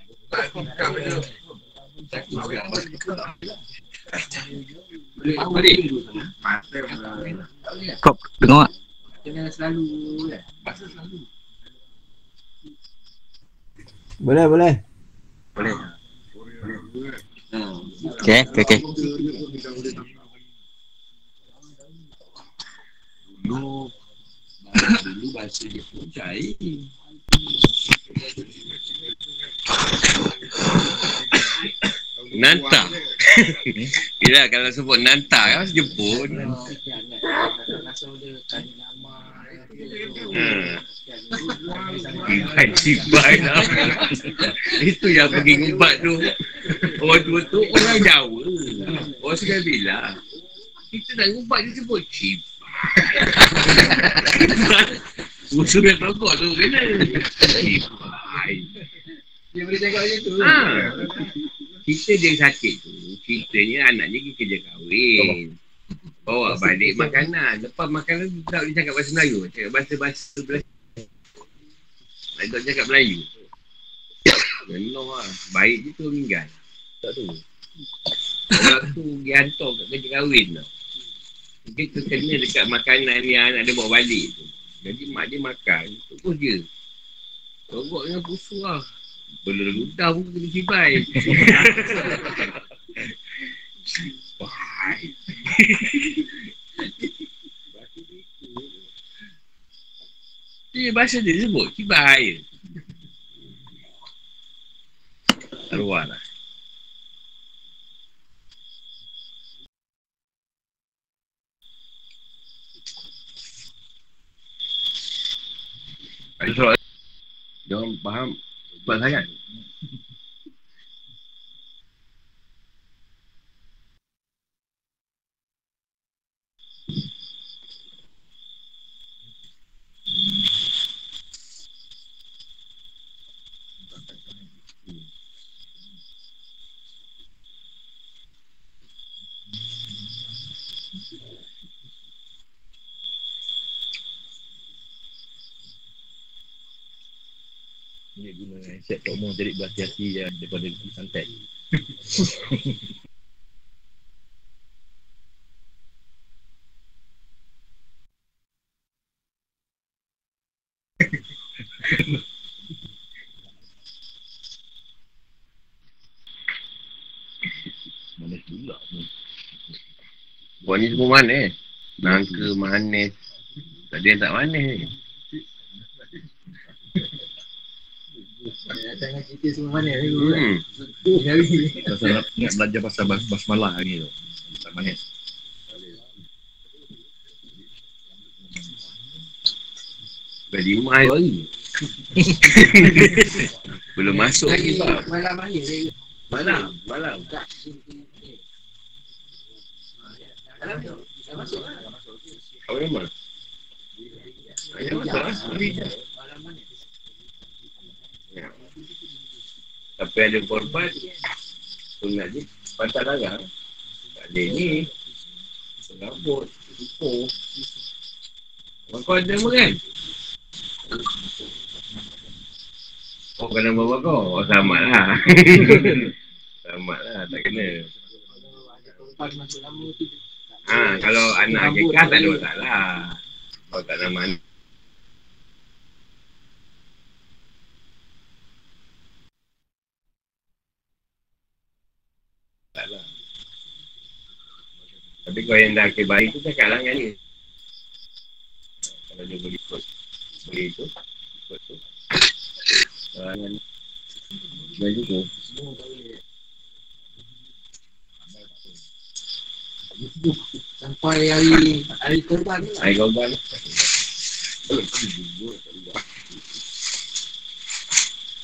Kena selalu kan. Masa selalu. Boleh, Okay, okay, okay. Dulu Dulu bahasa dia pun cair Nantang Yelah kalau sebut nantang kan jemput Hmm. Cibai, cibai lah. Itu yang pergi ngumpat tu. Orang tua tu orang Jawa. Orang Sungai Bila. Kita nak ngumpat dia sebut cibai. Musuh yang rokok tu kena. Cibai. Dia boleh cakap macam tu. Ha. Kita dia sakit tu. Ceritanya anaknya pergi kerja kahwin. Bawa balik makanan. Lepas makanan tu tak boleh cakap bahasa Melayu. Cakap bahasa-bahasa Melayu. Nak tak cakap Melayu. Menor lah. Baik je tu meninggal. Tak tahu. Orang tu pergi hantar kat kerja kahwin tau. Mungkin tu kena dekat makanan yang anak dia bawa balik tu. Jadi mak dia makan. Terus je. Rogok dengan pusu lah. Belum ludah pun kena cibai. cibai. Ini bahasa dia sebut Kibar air Arwah lah. Dia orang faham? Buat sangat. Thank you. Guna set Tok Mo jadi berhati-hati ya, daripada santet. Mana pula ni? Buat ni semua manis. Nangka manis. Tak ada yang tak manis. Jangan cerita semua mana kan. Hmm. Pasal nak belajar pasal bas basmalah ni tu. Tak manis. Bagi rumah hari. Belum masuk lagi malam hari saya Malam. Malam. Dah masuk lah. Apa nama? Ayah masuk lah. Malam mana? Ya. Tapi ada korban. Sunat je. Pantat larang. Tak ada ni. Rambut. Kupu. Kau ada apa kan? Oh, kena bawa kau. Oh, selamat lah. selamat lah. Tak kena. Ha, kalau anak kekal tak ada masalah. Kalau tak nama anak. Tak lah. Tapi kau yang dah akhir bayi tu lah dengan dia. Kalau dia boleh ikut. Boleh ikut. Ikut tu. Jangan. Jangan juga. Sampai hari hari korban ni lah. Air korban.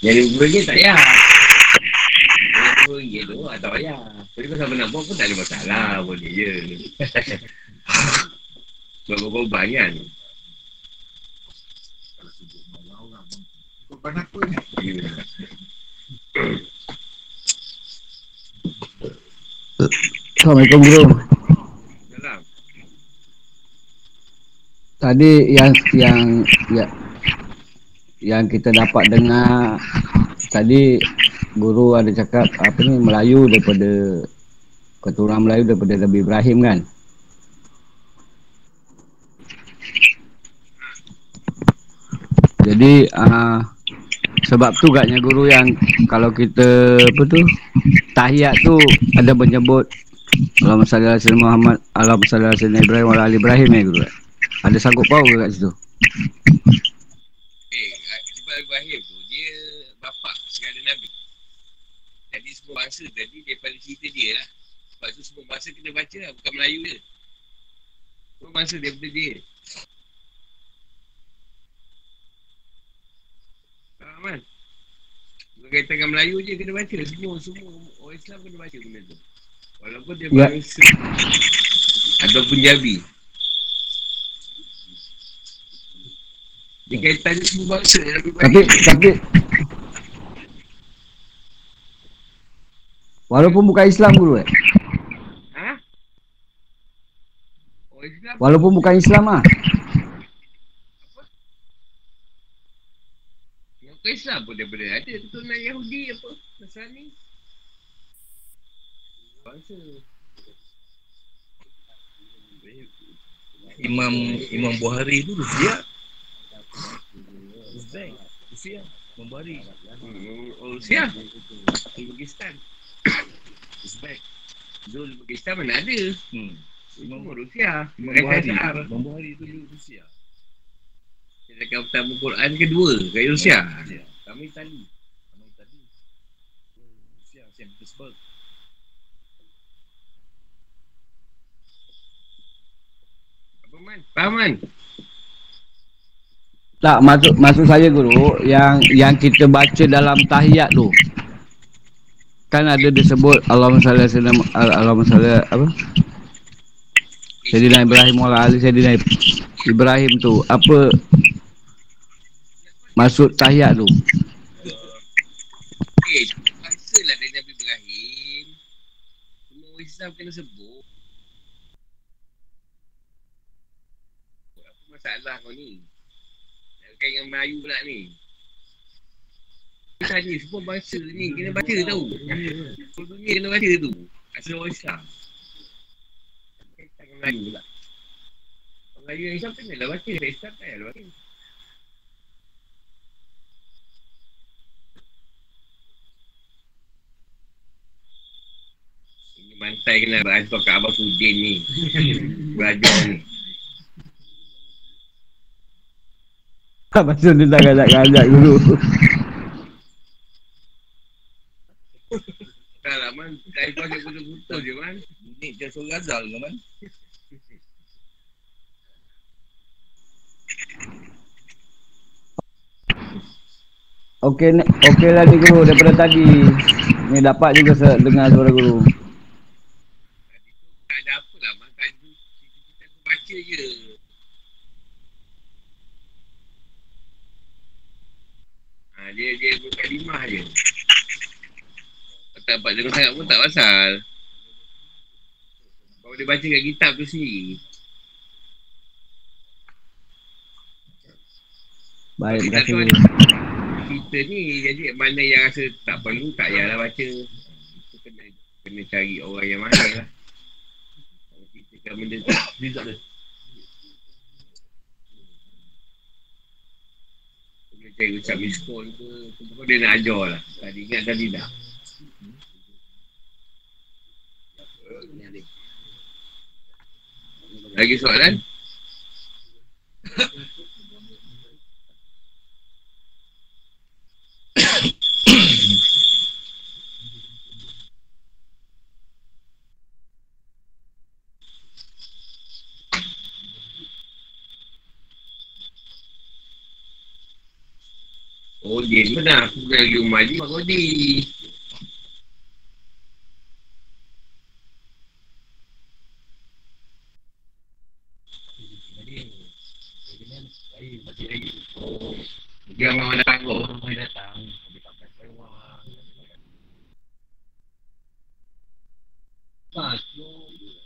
Yang RM20 tak payah. RM20 tu ah, tak payah. Tapi kalau siapa nak buat pun tak ada masalah. Boleh je. Sebab korban kan. Korban apa ni? Assalamualaikum. Salam. Tadi yang yang ya, yang kita dapat dengar tadi guru ada cakap apa ni Melayu daripada keturunan Melayu daripada Nabi Ibrahim kan. Jadi uh, sebab tu katnya guru yang kalau kita apa tu tahiyat tu ada menyebut Allahumma salli ala sayyidina Muhammad Allahumma salli ala sayyidina Ibrahim wa ala Ibrahim ya guru. Ada sanggup paut ke kat situ? Eh, Ibrahim tu, dia bapa segala Nabi. Semua bangsa tadi daripada cerita dia lah. Sebab tu semua bangsa kena baca lah, bukan Melayu je. Semua bangsa daripada dia. Faham kan? Berkaitan dengan Melayu je kena baca. Semua, semua orang Islam kena baca benda tu. Walaupun dia Ya. bangsa atau Punjabi. Dia kaitan dia semua. Nabi Tapi tapi walaupun bukan Islam guru eh. Ha? Oh Islam Walaupun bukan Islam ah. Yang ke Islam pun daripada ada keturunan Yahudi apa Nasrani Bangsa Imam Imam Buhari tu Rusia. Uzbek. Rusia. Imam Buhari. hmm, Oh Rusia Uzbekistan Uzbek Zul Uzbekistan mana ada Hmm. Imam Rusia Imam. Qatar Imam Buhari tu dulu Rusia. Kita akan pertama Quran kedua kat Rusia Ya. Kami Itali. Kami Itali. Rusia, Saint Petersburg. Apa man? Faham man? Tak maksud maksud saya guru yang yang kita baca dalam tahiyat tu. Kan ada disebut Allahumma salli sayyidina Allahumma salli apa? Sayyidina Ibrahim wa ali Sayyidina Ibrahim tu apa maksud tahiyat tu? Eh, Islam kena sebut Apa masalah kau ni? Kait dengan Melayu pula ni Kita ni semua bahasa ni kena baca tau. Seluruh dunia kena baca tu. Asal orang Islam. Kaitan Melayu pula. Orang Melayu yang Islam kena lah baca. Tak Islam tak payahlah baca. Ini mantai kena berhantar kat Abang Sudin ni. Belajar ni. Pasal dia tak ngajak-ngajak guru. Tak lah man. Dari kau asyik putus-putus je man. Bunyi macam suara Razal ke man? Okey ni, okey lah ni guru daripada tadi. Ni dapat juga se- dengar suara guru. Tak ada apa lah man. Tak ada. Kita aku baca je. Ha, dia dia berkalimah je. Tak dapat dengar sangat pun tak pasal. Kau boleh baca kat kitab tu sendiri. Baik, terima Kita kasih. Kita ni jadi mana yang rasa tak perlu tak payahlah baca. Itu kena kena cari orang yang mana lah. Kalau kita kan benda tu. Dia tak ada. Kena cari ucap miskol ke. Pokok dia nak ajar lah. Tadi ingat tadi dah. Lagi soalan? Oh, dia ni pernah aku lagi rumah dia, Mak Kodi. Dia memang datang kau.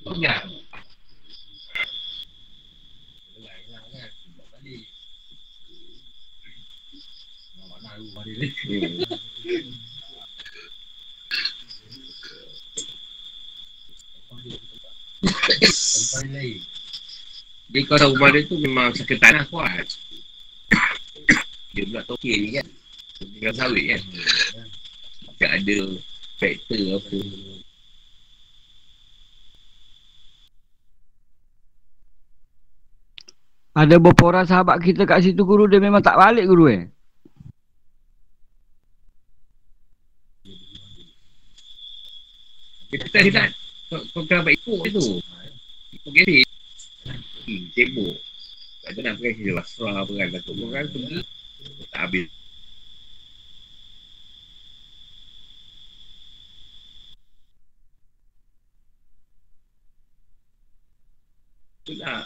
Oh, ya. Hmm. Dia kalau rumah dia tu memang sakit tanah kuat. Dia pula token ni kan. Tinggal sawit kan. Tak ada faktor apa. Ada beberapa orang sahabat kita kat situ guru dia memang tak balik guru eh. Kita tak hilang. Kau, kena baik ikut tu. Ikut geri. Hmm, sibuk. Tak ada nak pakai sini Basrah apa kan. Datuk kan pergi. Tak habis. Tak.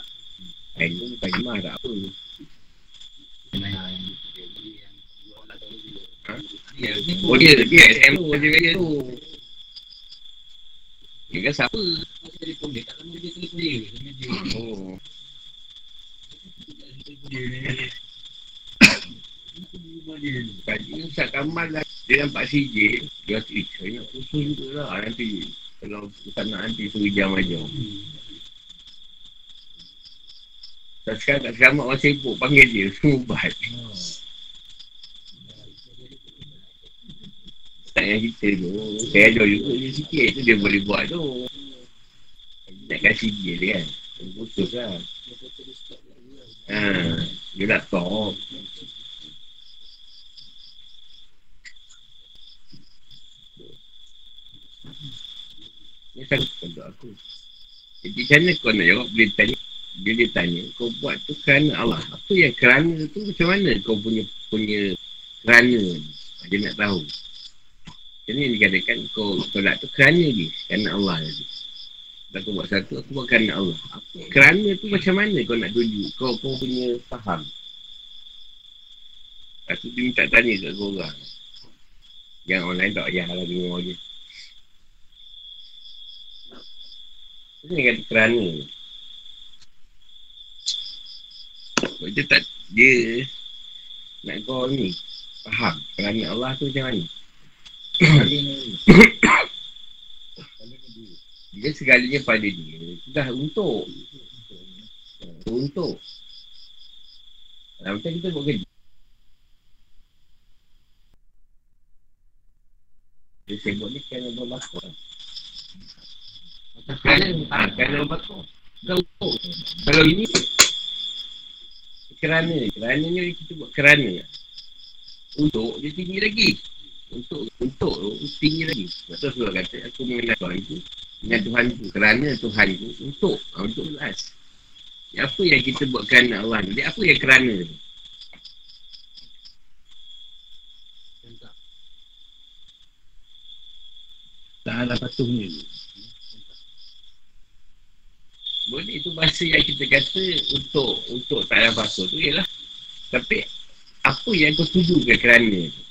Tu bukan imah tak apa. Ha? Oh dia, dia SM tu, dia dia tu. Dia kan siapa? Oh. Tadi Ustaz Kamal lah Dia nampak CJ Dia eh saya nak juga lah Nanti Kalau Ustaz nak nanti suruh jam aja Ustaz sekarang selamat orang sibuk Panggil dia Semua ubat Ustaz yang kita tu Saya ajar juga dia sikit Tu dia boleh buat tu Nak kasih dia dia kan Khusus lah Ha, dia nak top Ni sangat untuk aku. Jadi mana kau nak jawab bila tanya? Bila dia tanya, kau buat tu kerana Allah. Apa yang kerana tu macam mana kau punya punya kerana Dia nak tahu. Macam ni dikatakan kau tolak tu kerana dia. Kerana Allah tadi. Kalau kau buat satu, aku buat kerana Allah. Apa? Kerana tu macam mana kau nak tunjuk? Kau, kau punya faham. Tu dia minta tanya kat kau orang. Yang orang lain tak payah lah dengar dia. Ini kata kerana Sebab dia tak Dia Nak kau ni faham kerana Allah tu macam mana. Dia segalanya pada dia. Sudah untuk. Untuk. Nah, macam kita buat kerja. Dia sibuk ni kan ada bakar. Kan ada bakar. Untuk. Kalau ini kerana, kerana ni kita buat kerana. Untuk dia tinggi lagi. Untuk untuk tu tinggi lagi. Betul surah kata aku mengenal Tuhan itu dengan Tuhan itu kerana Tuhan itu untuk untuk. Ya, apa yang kita buat kerana Allah ni? Apa yang kerana tu? Tak ada patuhnya. Boleh itu bahasa yang kita kata untuk untuk tak ada patuh tu ialah tapi apa yang kau tujukan kerana tu?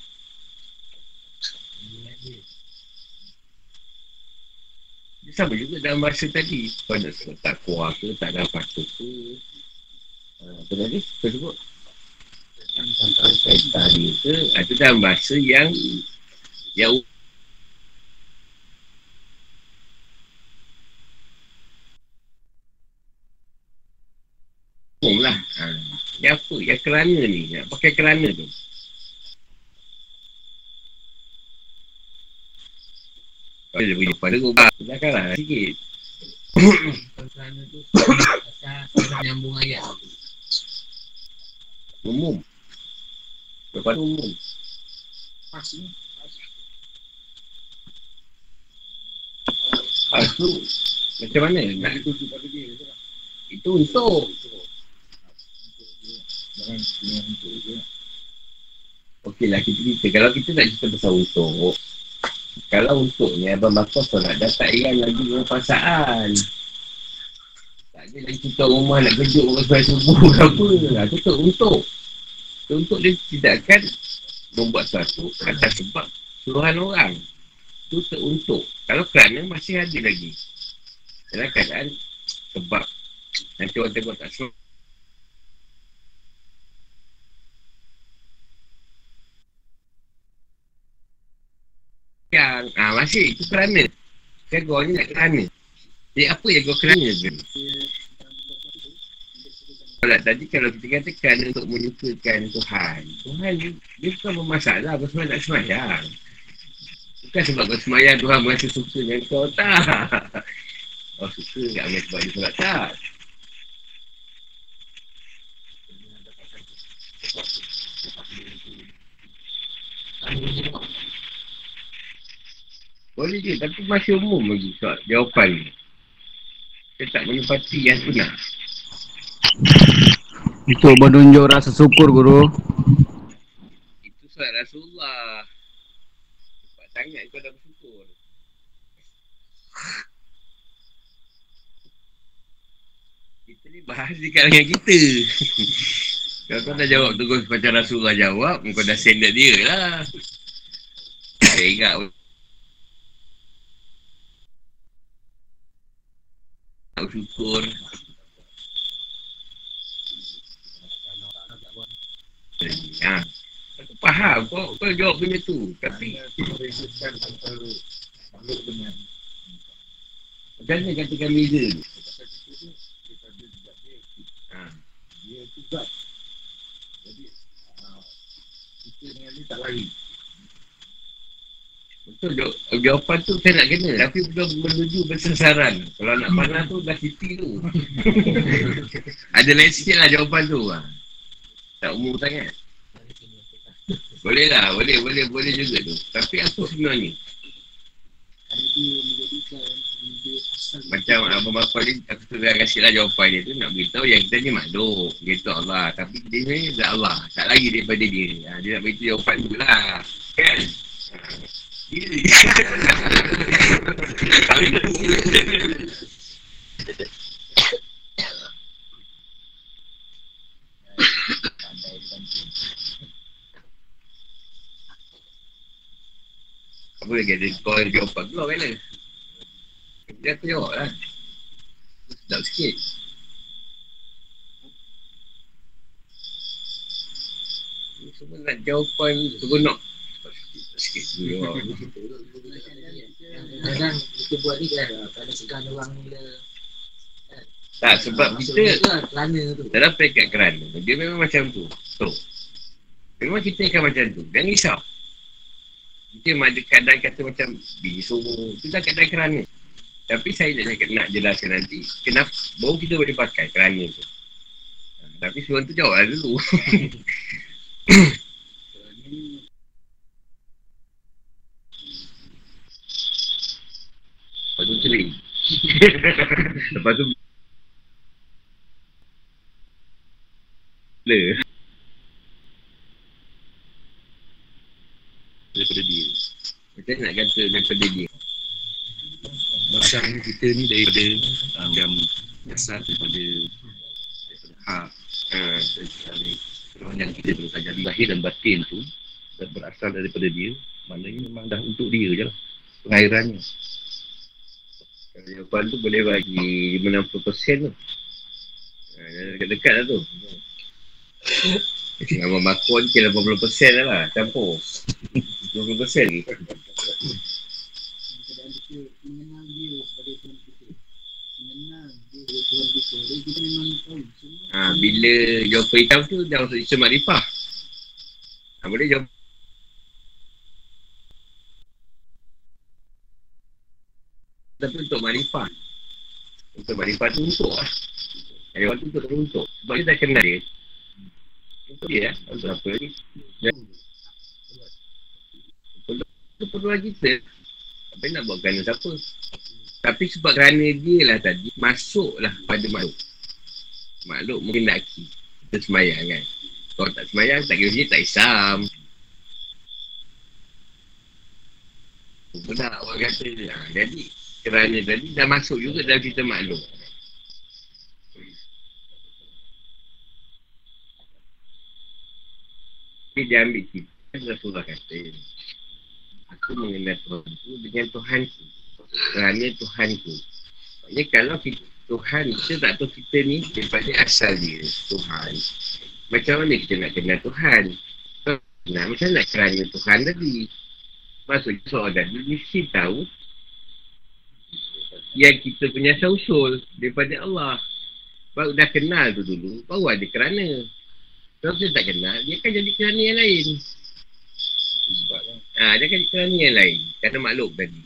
Dia sama juga dalam bahasa tadi. Kau nak sebut takwa ke, tak ada patuh ke. Uh, apa tadi? Kau sebut? Tadi ke. Ah, Itu dalam bahasa yang yang umum lah. Ha. Yang apa? Yang kerana ni. Nak pakai kerana tu. Kalau dia punya pada ubah. Janganlah sikit. Kerana tu Pasal nyambung ayat Umum. Kepada umum. Lepas tu, macam mana? Nak itu pada Itu. Okey lah kita cerita. Kalau kita nak cerita pasal untuk. Kalau untuk ni Abang Bakar solat dah tak ingat lagi dengan perasaan. Tak ada lagi kita rumah nak kejut orang sampai subuh ke apa. Lah. Tu tu untuk. Tu untuk dia tidak akan membuat sesuatu atas sebab suruhan orang. Tu tu untuk. Kalau kerana masih ada lagi. Dalam keadaan sebab nanti orang tengok tak suruh yang ah masih itu kerana. Kau ni nak kerana. Jadi apa yang kau kerana tu kalau tadi kalau kita katakan untuk menyukakan Tuhan Tuhan ni dia bukan bermasalah kau semayang tak semayang. Bukan sebab kau semayang Tuhan merasa suka dengan kau tak. Oh suka tak boleh sebab dia solat tak Boleh je, tapi masih umum lagi soal jawapan ni. Saya tak menepati yang sunnah. Untuk menunjuk rasa syukur guru. Itu soal Rasulullah. Cepat sangat kau dah bersyukur. Kita ni bahas di kalangan kita. Kalau kau dah jawab terus macam Rasulullah jawab, kau dah send dia lah. Saya ingat nak bersyukur. Ha. Aku faham kau, kau jawab benda tu. Tapi macam mana katakan beza tu? Ha. Dia juga. Jadi, ah, kita dengan dia tak lari. Betul jaw- jawapan tu saya nak kena. Tapi belum menuju bersasaran. Kalau nak mana tu dah city tu. Ada lain sikit lah jawapan tu. Lah. Tak umum sangat. Boleh lah, boleh, boleh, boleh juga tu. Tapi apa sebenarnya? Macam Abang Bapa ni Aku sudah kasih lah jawapan dia tu. Nak beritahu yang kita ni makhluk. Gitu Allah. Tapi dia ni dah Allah. Tak lagi daripada dia. Ha, Dia nak beritahu jawapan tu lah. Kan? dia Apa lagi ada kau yang jawapan keluar kan Dia aku jawab lah Sedap sikit Semua nak jawapan seronok. Sikit dulu. Kadang kita buat ni kan Kadang segan orang bila Tak, sebab kita tu dalam peringkat kerana, dia memang macam tu. So, memang kita akan macam tu. Jangan risau. Kita ada kadang kata macam bisu. Itu dah kadang kerana. Tapi saya nak, nak jelaskan nanti, kenapa baru kita boleh pakai kerana tu. Ha, Tapi sebelum tu jawab lah dulu. Tu celing. Lepas tu Bila Daripada dia. Macam nak kata daripada dia. Ni kita ni daripada um, yang dasar daripada daripada hak ha, dari yang kita pelajari lahir dan batin tu berasal daripada dia. Maknanya memang dah untuk dia je lah pengairannya jawapan tu boleh bagi 50% tu. Ha, Dekat-dekat lah tu. Nama makon kira 80% lah lah. Campur. 20% lagi Keadaan kita mengenal dia sebagai Tuhan kita Mengenal dia sebagai Tuhan kita Jadi kita memang tahu semua ha, Bila jawapan hitam tu Dah masuk isu makrifah ha, Boleh jawab Tapi untuk makrifah Untuk makrifah tu untuk lah Jawapan tu untuk untuk. Sebab dia dah kenal dia. Untuk dia lah Untuk apa lagi Dan Itu perluan kita. Apa nak buat kerana siapa? Tapi sebab kerana dia lah tadi Masuklah pada makhluk. Makhluk mungkin lelaki. Kita semayang kan. Kalau tak semayang tak kira dia tak isam Benar orang kata. Ha, Jadi kerana tadi dah masuk juga dalam kita makhluk Tapi dia ambil kita Rasulullah kata Aku mengenal Tuhan tu dengan Tuhan tu Kerana Tuhan tu Maksudnya kalau kita, Tuhan kita tak tahu kita ni daripada asal dia Tuhan. Macam mana kita nak kenal Tuhan? Nah, macam nak kerana Tuhan tadi? Maksudnya seorang tadi mesti tahu Yang kita punya asal usul daripada Allah. Baru dah kenal tu dulu Baru ada kerana. Kalau kita tak kenal Dia akan jadi kerana yang lain. Ha, dia akan jadi kerana yang lain. Kerana makhluk tadi.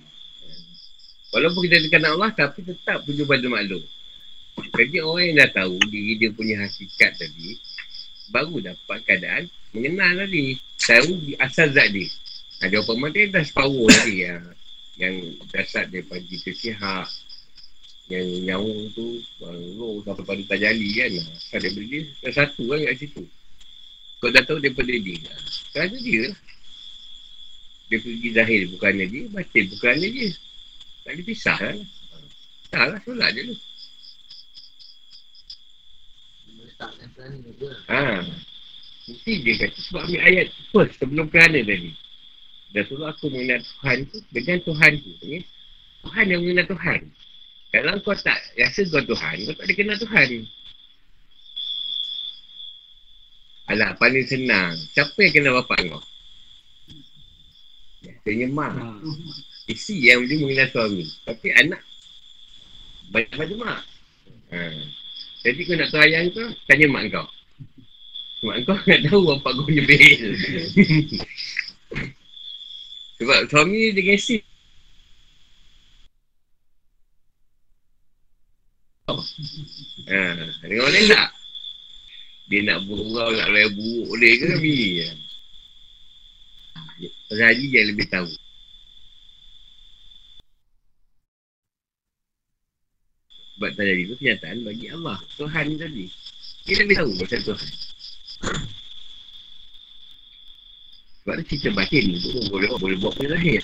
Walaupun kita kenal Allah Tapi tetap punya pada makhluk. Jadi orang yang dah tahu Diri dia punya hakikat tadi Baru dapat keadaan Mengenal tadi. Tahu asal zat dia. Ha, Jawapan mata dah separuh tadi ya. Yang dasar daripada kita sihat. Yang nyawa tu Roh sampai pada tajali kan? Asal daripada dia Dah satu kan kat situ. Kau dah tahu daripada dia. Kerana dia. Lah Dia pergi zahir bukannya dia Batin bukannya dia. Tak dipisah lah Tak lah solat je juga. Ha. Mesti dia kata sebab ambil ayat first sebelum kerana tadi. Dan suruh aku mengenal Tuhan tu dengan Tuhan tu. Ya? Tuhan yang mengenal Tuhan. Kalau kau tak rasa kau Tuhan, kau tak ada kenal Tuhan. Alah, paling senang. Siapa yang kenal bapak kau? Biasanya mak. Isi yang dia mengenal suami. Tapi anak banyak pada mak. Ha. Jadi kau nak tahu ayah kau, tanya mak kau. Mak kau nak tahu bapak kau punya bil. Sebab suami dia gengsi. Ha, dengan orang lain? Dia nak bergurau, nak layan buruk boleh ke bini? Pasal Haji dia lebih tahu. Sebab tadi tu kenyataan bagi Allah. Tuhan tadi. Dia lebih tahu pasal Tuhan. Sebab dia cerita batin tu boleh, boleh buat pada lahir.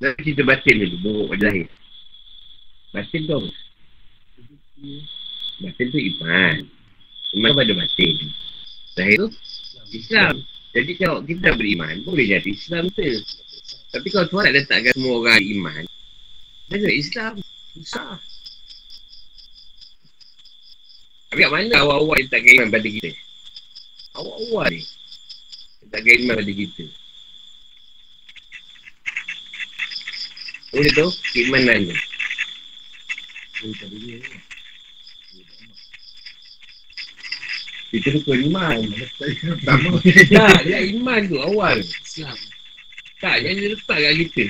Dan cerita batin tu buruk pada lahir. Batin tu? Batin tu iman. Iman pada batin. Lahir tu Islam. Jadi kalau kita beriman, boleh jadi Islam tu. Tapi kalau Tuhan nak letakkan semua orang iman, dia Islam. Susah. Tapi kat mana awal-awal yang tak keiman pada kita? Awal-awal ni. Yang tak keiman pada kita. Boleh tahu keimanan ni. Kita rukun iman. Tak, dia iman tu awal. Islam Tak, yang dia letak kat kita.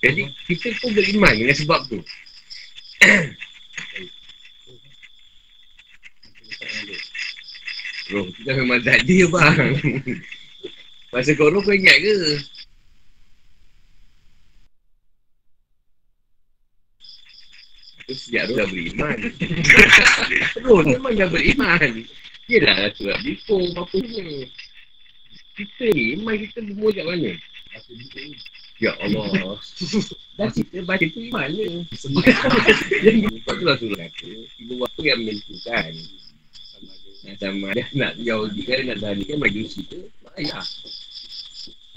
Jadi, kita pun beriman dengan sebab tu. Roh, kita memang tak ada bang. Masa kau roh kau ingat ke? Itu sejak roh dah beriman. roh memang dah beriman. Yelah, tu lah. Bipung apa semua. Kita ni, iman kita bermula kat mana? Ya Allah. Dah kita baca tu iman je. Lepas tu lah suruh kata, ibu bapa yang menentukan. Nak sama ada nak Yahudi kan, nak Zani kan, Majusi ke, mak ayah.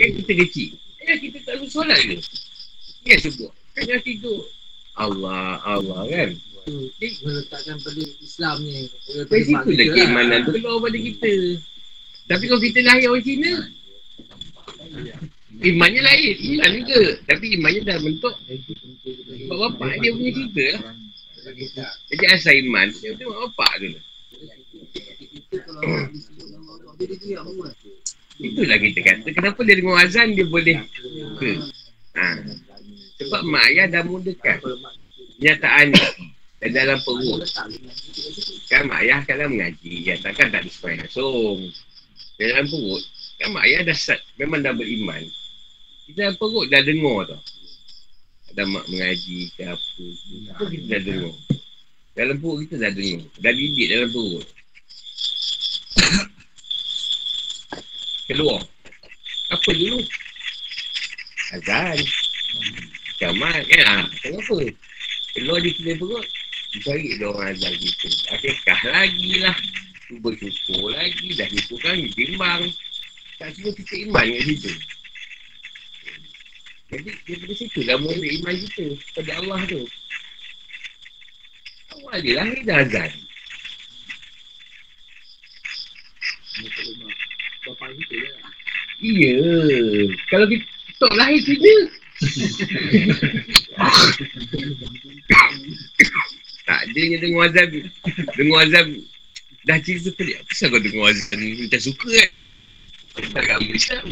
Kan kita kecil. Eh, kita tak boleh solat ke? Dia sebut. Kan yang tidur. Allah, Allah kan. meletakkan pada Islam ni Dari situ dah keimanan tu keluar pada kita. Tapi kalau kita lahir orang Cina, imannya lain. Iman juga. Tapi imannya dah bentuk mak bapak dia punya cerita lah. Jadi asal iman, dia tengok bapak tu lah. kita kalau disebut nama Allah dia dia diam pun Itulah kita kata. Kenapa dia dengar azan dia boleh buka. Ha. Sebab mak ayah dah mudahkan. Kenyataan. Dan dalam perut. Kan mak ayah dah mengaji. Ya, takkan tak disepai langsung. Dalam perut. Kan mak ayah dah sat, memang dah beriman. Kita dalam perut dah dengar tau. Ada mak mengaji ke apa. Apa kita dah dengar. Dalam perut kita dah dengar. Dah didik dalam perut. Keluar. Apa dulu? Azan. Jamat kan? Ha, kenapa? Keluar di sini perut. Cari dia orang azan kita. Akikah lagi lah. Cuba syukur lagi. Dah syukur kan ditimbang. Tak semua kita iman kat situ. Jadi daripada situ dah mula iman kita pada Allah tu. Awal dia lahir dah azan. Bapa kita lah Iya. Kalau kita tak lahir sini. tak ada yang dengar azan. Dengar azan. Dah cerita pelik. Apa kau dengar azan ni? Macam suka kan? Tak agama Islam.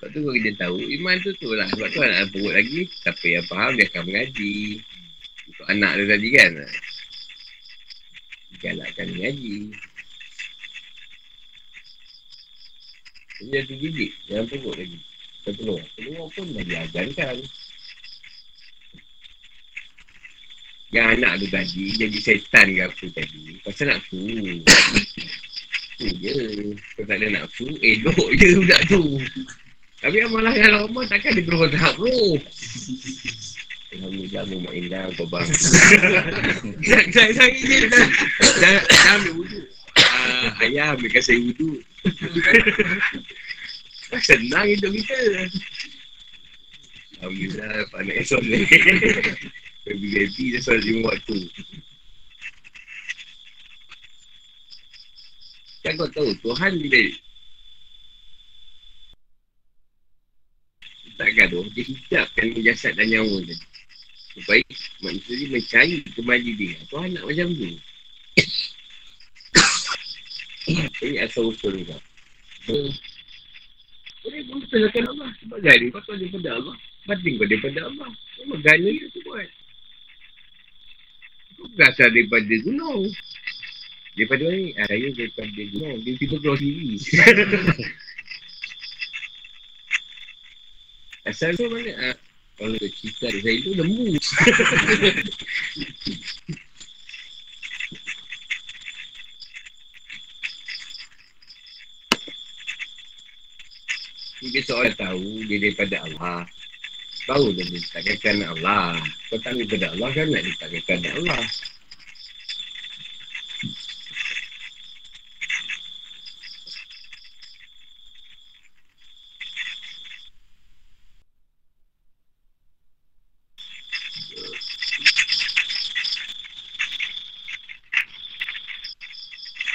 Sebab tu kalau kita tahu, iman tu tu lah. Sebab tu anak perut lagi, siapa yang faham dia akan mengaji. Untuk anak dia tadi kan. Galakkan mengaji. Jadi dia terdidik dalam perut lagi. Dia keluar. Keluar pun dah diajarkan. Yang anak tu tadi jadi setan ke apa tadi. Pasal nafsu. Tu je. Kalau tak ada nafsu, elok je budak tu. Tapi amalah kalau Allah takkan dia berubah tahap roh. Alhamdulillah mu main dah kau bang. Saya ni dah dah ambil wudu. Ah, ayah ambilkan saya wudu. Dah senang hidup kita. Alhamdulillah pandai soleh. Baby-baby dah solat lima waktu. Kan kau tahu Tuhan bila tak gaduh, dia hijabkan jasad dan nyawa dia. Supaya manusia dia mencari kembali dia. Tuhan nak macam tu. Ini asal usul kau. Boleh pun salahkan Allah. Sebab gani kau tahu daripada Allah. Batin kau daripada Allah. Memang gani dia tu buat. Kau berasal daripada gunung. Daripada mana ni? Ah, saya daripada gunung. Dia tiba keluar sendiri. Asal tu mana? Ah, kalau cerita dari saya tu lembu. Dia seorang tahu dia daripada Allah. Tahu dia ditakkan Allah. Kau tak daripada Allah kan nak ditakkan Allah.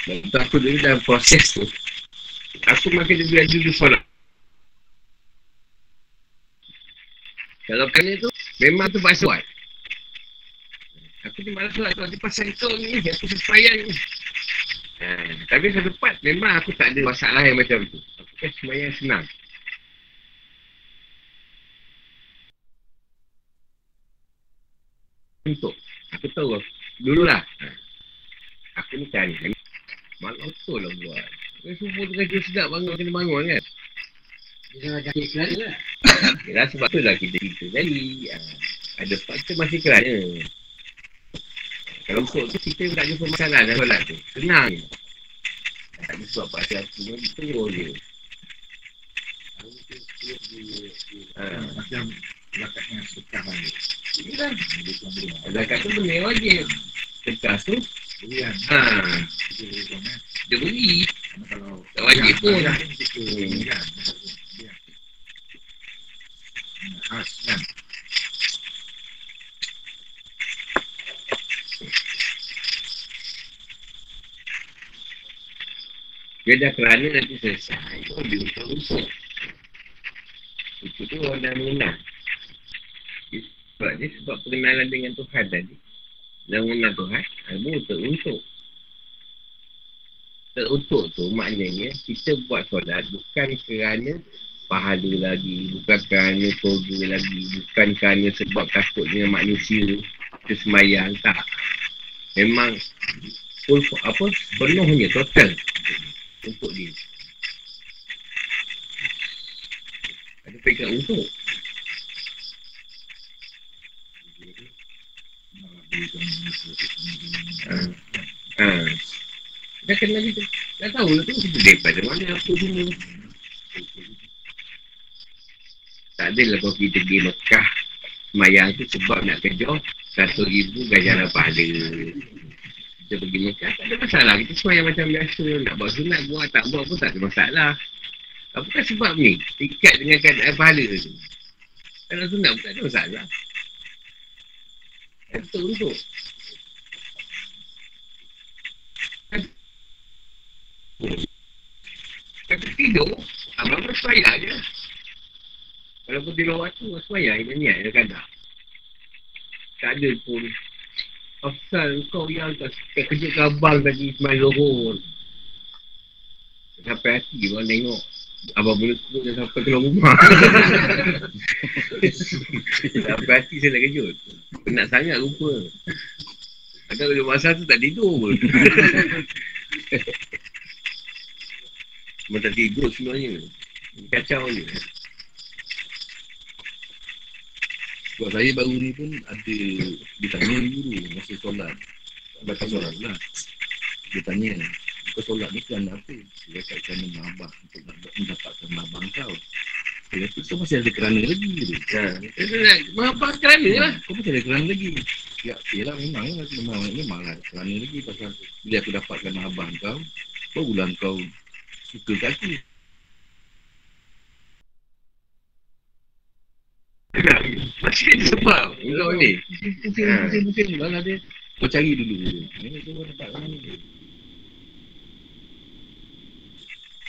Dan untuk aku dulu dalam proses tu, aku makin lebih ada dulu solat. Kalau kena tu, memang tu bahasa solat. Aku ni malas solat tu, nanti pasal kau ni, aku sesuaian ni. Ha, tapi satu part, memang aku tak ada masalah yang macam tu. Aku kan semuanya senang. Untuk, aku tahu, dululah. Ha. Aku ni kan, malam tu lah buat. Kau semua tu kerja sedap bangun, kena bangun kan. Dia dah jadi kerana lah. Yalah sebab tu lah kita kita tadi. Ha. Ada tu masih kerana. Kalau untuk tu kita tak jumpa masalah dalam solat tu. Senang je. Tak ada sebab pasal aku ni terus je. Ha. Macam. Yalah. Dia pun boleh. Zakat tu benda wajib. Tekas tu. Dia kalau Tak wajib pun. Berian. Dia. Dah kerana nanti selesai. Oh, dia usah-usah. Itu tu orang dah. Dia- Sebab dia sebab pengenalan dengan Tuhan tadi. Mengenal Tuhan, ilmu teruntuk. Teruntuk tu maknanya kita buat solat bukan kerana pahala lagi, bukan kerana toga lagi, bukan kerana sebab takut dengan manusia kesemayang, tak. Memang full, apa, penuhnya, total untuk dia. Ada pegang untuk. Ha. Dah kenal kita. Dah tahu lah tu kita daripada mana apa semua. Tak adalah kalau kita pergi Mekah Semayang tu sebab nak kejar Satu ribu ganjaran pahala Kita pergi Mekah tak ada masalah Kita semayang macam biasa Nak buat sunat buat tak buat pun tak ada masalah Apa kan sebab ni Ikat dengan keadaan pahala tu Kalau sunat pun tak ada masalah Kan betul. Untuk Tapi tidur Abang semayang je Kalau pun tidur waktu Semayang dia niat dia kata. Tak ada pun. Afsal kau yang tak kerja ke abang tadi Semayang Zohor Sampai hati orang tengok Abang boleh turun dah sampai keluar rumah. Sampai hati saya nak kejut. Penat sangat rupa. Kadang bila masa tu tak tidur pun. Cuma tak tidur sebenarnya. Kacau je. Sebab saya baru ni pun ada Dia tanya guru masa solat. Baca solat lah Dia tanya Kau solat ni kerana apa? Dia kata kerana mahabah Untuk mendapatkan mahabah kau? Dia kata kau masih ada kerana lagi. Ha, Mengapa kerana lah. Kau masih ada kerana lagi. Ya, yelah memang lah Memang, memang lah kerana lagi Pasal bila aku dapatkan mahabah kau Barulah kau suka kat aku. Masih ada sebab. Kau ni. Pusing-pusing dia Kau cari dulu. Ini kau dapat mana ni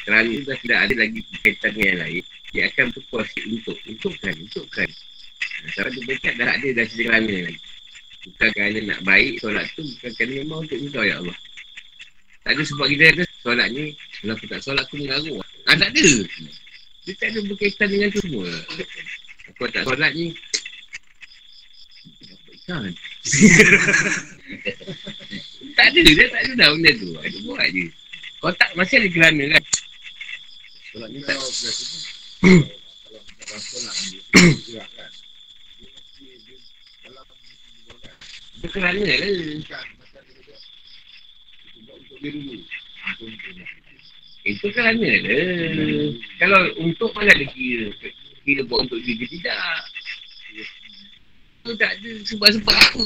Kerana dah tidak ada lagi kaitan dengan yang lain Dia akan berkuasa untuk Untukkan Untukkan Sebab tu berkat dah ada dah cerita kerana lagi Bukan kerana nak baik Solat tu bukan kerana memang untuk engkau ya Allah Tak ada sebab kita kata Solat ni Kalau aku tak solat aku mengaruh Ah tak ada Dia tak ada berkaitan dengan tu semua Aku tak solat ni Kan? tak ada, dia tak ada dah benda tu. Ada buat je. Kau tak, masih ada kerana kan? Solat ni Kalau biasa tu, kalau dalam solat ni, dia gerak kan. Dia mesti dia dalam. Itu kerana lah. Pasal dia kita buat untuk dia dulu. Itu kerana lah. Kalau untuk mana ada kira? Kira buat untuk dia tidak. Tu tak ada sebab-sebab apa.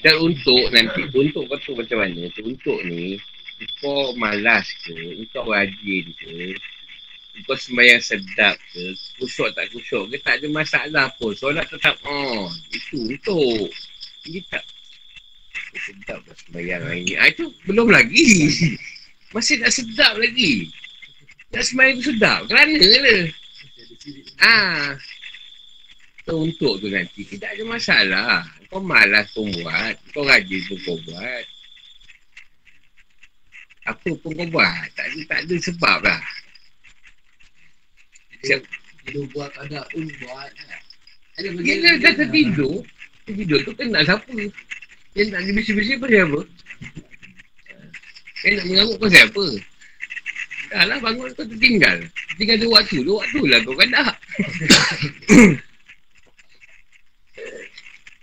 Dan untuk nanti, untuk kau tu macam mana? Tu Untuk ni, kau malas ke, kau rajin ke, kau sembahyang sedap ke, kusyuk tak kusyuk ke, tak ada masalah pun. Solat tetap on. Itu untuk. Ini tak. Sedap lah sembahyang hari ni. Ah, itu belum lagi. Masih tak sedap lagi. Nak sembahyang tu sedap. Kerana lah. Ah. Tu untuk tu nanti. Tidak ada masalah. Kau malas pun buat. Kau rajin pun kau buat. Apa pun kau buat. Tak ada, tak ada sebab lah. Siap. Dia buat ada um buat. Ada Gila dah tertidur. Tertidur tu kena siapa? Yang nak bersih-bersih pasal siapa? Yang nak mengamuk pasal siapa? Dah lah bangun kau tertinggal. Tinggal dua waktu. Dua waktu lah kau kena.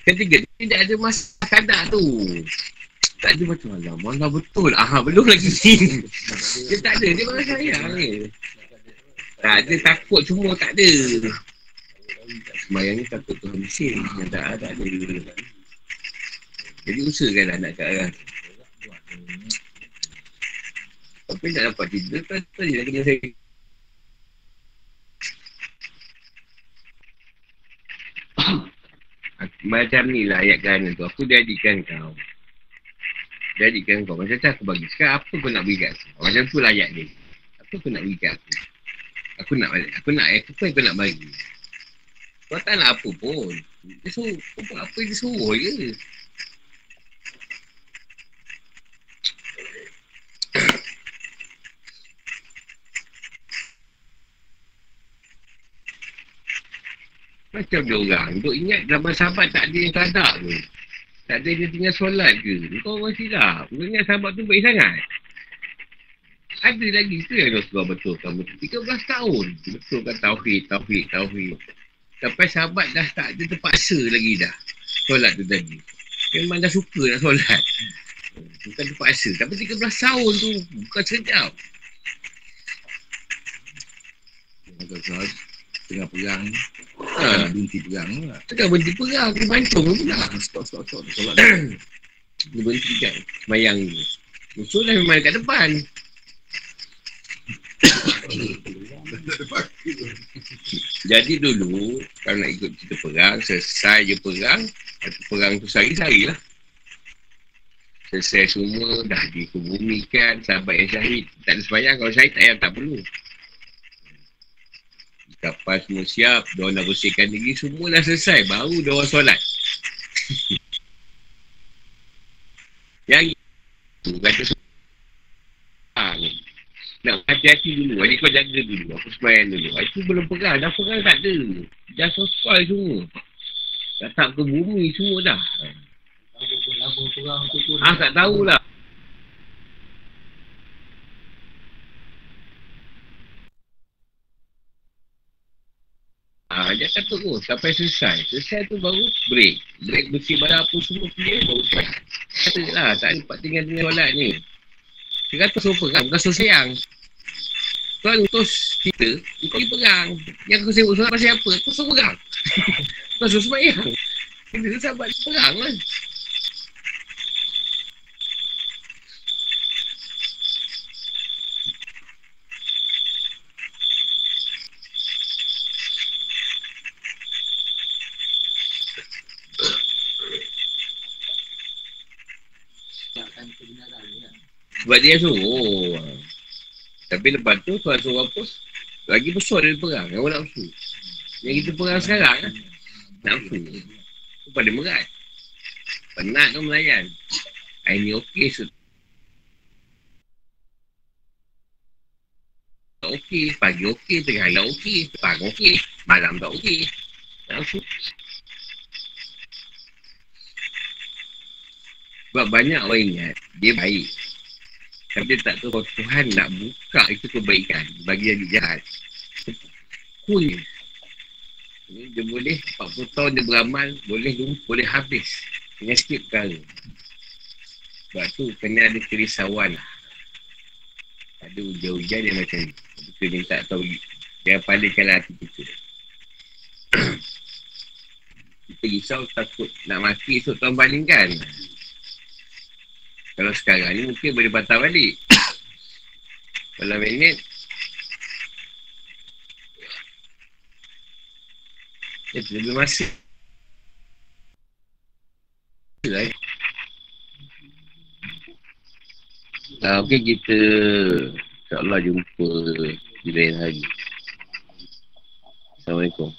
Ketiga, tidak ada masa kadar tu. Tak ada macam malam. Malam betul. Ah, belum lagi. Dia tak ada. Dia malah sayang ni. Tak ada takut semua tak ada. Semayang ni takut Tuhan mesin. Yang tak ada, tak ada. Jadi usahakanlah nak kat arah. Tapi tak dapat tidur, tahu je nak kena saya. Macam ni lah ayat kerana tu. Aku jadikan kau. Jadikan kau. Macam tu aku bagi. Sekarang apa kau nak beri kat aku? Macam tu lah ayat ni. Apa kau nak beri kat aku? Aku nak aku nak aku apa yang kau nak bagi? Kau tak nak apa pun. Dia suruh, kau buat apa dia suruh je. Macam dia orang. Untuk ingat zaman sahabat tak ada yang tak ada ke. Tak ada yang tinggal solat ke. Kau orang silap. Kau ingat sahabat tu baik sangat. Ada lagi tu yang Rasulullah betulkan betul. 13 tahun. Betulkan tauhid, tauhid, tauhid. Sampai sahabat dah tak ada terpaksa lagi dah. Solat tu tadi. Memang dah suka nak solat. Bukan terpaksa. Tapi 13 tahun tu bukan sekejap. Tengah perang. Ha. Ha. Berhenti perang lah. Tengah berhenti perang. Dia mancung pula. Stop, stop, stop. Solat. Dia berhenti kat semayang tu. Musuh dah memang kat depan. Jadi dulu, kalau nak ikut cerita perang, selesai je perang, atau perang tu sehari-sehari lah. Selesai semua, dah dikebumikan, sahabat yang syahid. Tak ada semayang, kalau syahid tak payah, tak perlu. Kapal semua siap, diorang dah bersihkan diri, semua dah selesai, baru diorang solat. yang itu, kata semua. Nak hati-hati dulu. Adik kau jaga dulu. Aku sembahyang dulu. Ah, Itu belum perang. Dah perang tak ada. Dah selesai semua. Dah tak ke bumi semua dah. Ah tak tahulah. Ah, dia kata tu sampai selesai. Selesai tu baru break. Break bersih barang apa semua clear baru start. Kata je lah, tak ada tempat tinggal dengan solat ni. Dia kata suruh perang, bukan sayang. Tuan utus kita, kau pergi perang. Yang aku sibuk solat pasal apa? Kau suruh perang. Kau suruh sembahyang. Kita tu sahabat perang lah. Sebab dia suruh. Tapi lepas tu Tuhan suruh apa? Lagi besar dari perang. Yang orang nafsu. Yang kita perang sekarang kan? Nafsu. Itu pada berat. Penat tu melayan. Hari ni okey. So, tak okey. Pagi okey. Tengah hari tak okey. Pagi okey. Malam tak okey. Nafsu. Sebab banyak orang ingat dia baik. Tapi dia tak tahu kalau Tuhan nak buka itu kebaikan bagi yang jahat. Je. Ini Dia boleh 40 tahun dia beramal, boleh boleh habis dengan sikit perkara. Sebab tu kena ada kerisauan lah. Ada hujan-hujan yang macam ni. Kita minta tahu dia palingkanlah hati kita. kita risau takut nak mati esok Tuhan palingkan. Kalau sekarang ni mungkin boleh patah balik. Kalau minit. Eh, lebih masih Ha, ah, okay, kita InsyaAllah jumpa di lain hari. Assalamualaikum.